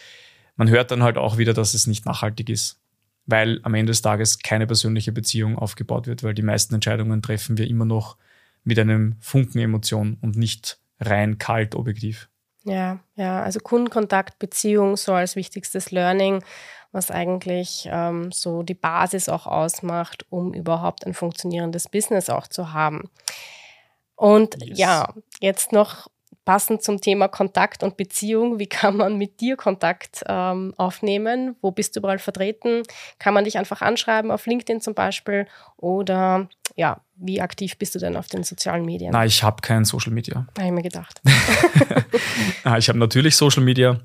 man hört dann halt auch wieder, dass es nicht nachhaltig ist. Weil am Ende des Tages keine persönliche Beziehung aufgebaut wird, weil die meisten Entscheidungen treffen wir immer noch mit einem Funken Emotion und nicht rein kalt objektiv. Ja, ja, also Kundenkontakt, Beziehung so als wichtigstes Learning, was eigentlich ähm, so die Basis auch ausmacht, um überhaupt ein funktionierendes Business auch zu haben. Und yes. ja, jetzt noch passend zum Thema Kontakt und Beziehung. Wie kann man mit dir Kontakt ähm, aufnehmen? Wo bist du überall vertreten? Kann man dich einfach anschreiben auf LinkedIn zum Beispiel? Oder ja, wie aktiv bist du denn auf den sozialen Medien? Na, ich habe kein Social Media. Habe ich mir gedacht. Na, ich habe natürlich Social Media.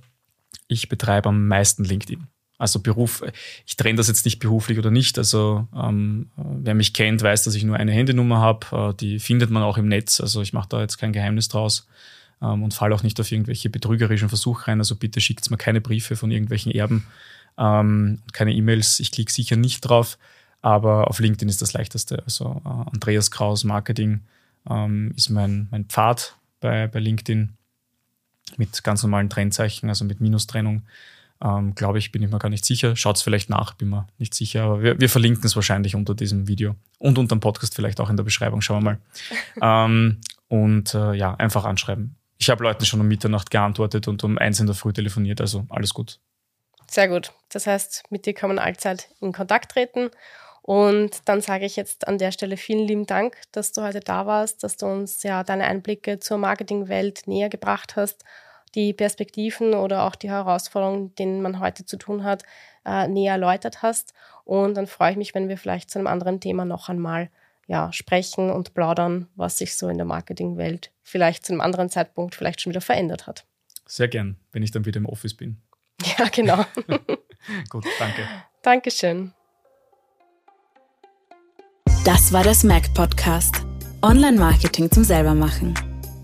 Ich betreibe am meisten LinkedIn. Also Beruf, ich trenne das jetzt nicht beruflich oder nicht. Also ähm, wer mich kennt, weiß, dass ich nur eine Handynummer habe. Äh, die findet man auch im Netz. Also ich mache da jetzt kein Geheimnis draus ähm, und falle auch nicht auf irgendwelche betrügerischen Versuche rein. Also bitte schickt mir keine Briefe von irgendwelchen Erben, ähm, keine E-Mails. Ich klicke sicher nicht drauf. Aber auf LinkedIn ist das leichteste. Also äh, Andreas Kraus Marketing ähm, ist mein, mein Pfad bei, bei LinkedIn mit ganz normalen Trennzeichen, also mit Minustrennung. Ähm, Glaube ich, bin ich mir gar nicht sicher. Schaut es vielleicht nach, bin mir nicht sicher. Aber wir, wir verlinken es wahrscheinlich unter diesem Video und unter dem Podcast vielleicht auch in der Beschreibung. Schauen wir mal. ähm, und äh, ja, einfach anschreiben. Ich habe Leuten schon um Mitternacht geantwortet und um eins in der Früh telefoniert, also alles gut. Sehr gut. Das heißt, mit dir kann man allzeit in Kontakt treten und dann sage ich jetzt an der Stelle vielen lieben Dank, dass du heute da warst, dass du uns ja deine Einblicke zur Marketingwelt näher gebracht hast, die Perspektiven oder auch die Herausforderungen, denen man heute zu tun hat, äh, näher erläutert hast. Und dann freue ich mich, wenn wir vielleicht zu einem anderen Thema noch einmal ja, sprechen und plaudern, was sich so in der Marketingwelt vielleicht zu einem anderen Zeitpunkt vielleicht schon wieder verändert hat. Sehr gern, wenn ich dann wieder im Office bin. Ja, genau. Gut, danke. Dankeschön. Das war der Smack Podcast. Online-Marketing zum Selbermachen.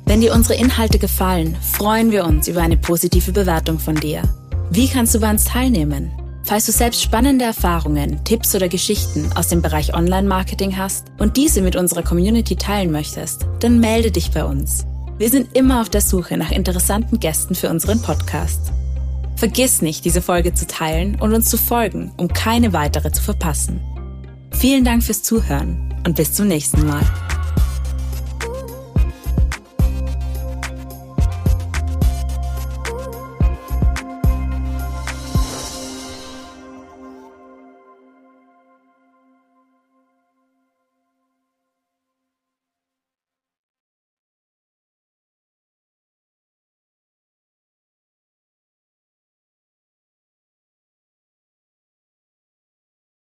Wenn dir unsere Inhalte gefallen, freuen wir uns über eine positive Bewertung von dir. Wie kannst du bei uns teilnehmen? Falls du selbst spannende Erfahrungen, Tipps oder Geschichten aus dem Bereich Online-Marketing hast und diese mit unserer Community teilen möchtest, dann melde dich bei uns. Wir sind immer auf der Suche nach interessanten Gästen für unseren Podcast. Vergiss nicht, diese Folge zu teilen und uns zu folgen, um keine weitere zu verpassen. Vielen Dank fürs Zuhören und bis zum nächsten Mal.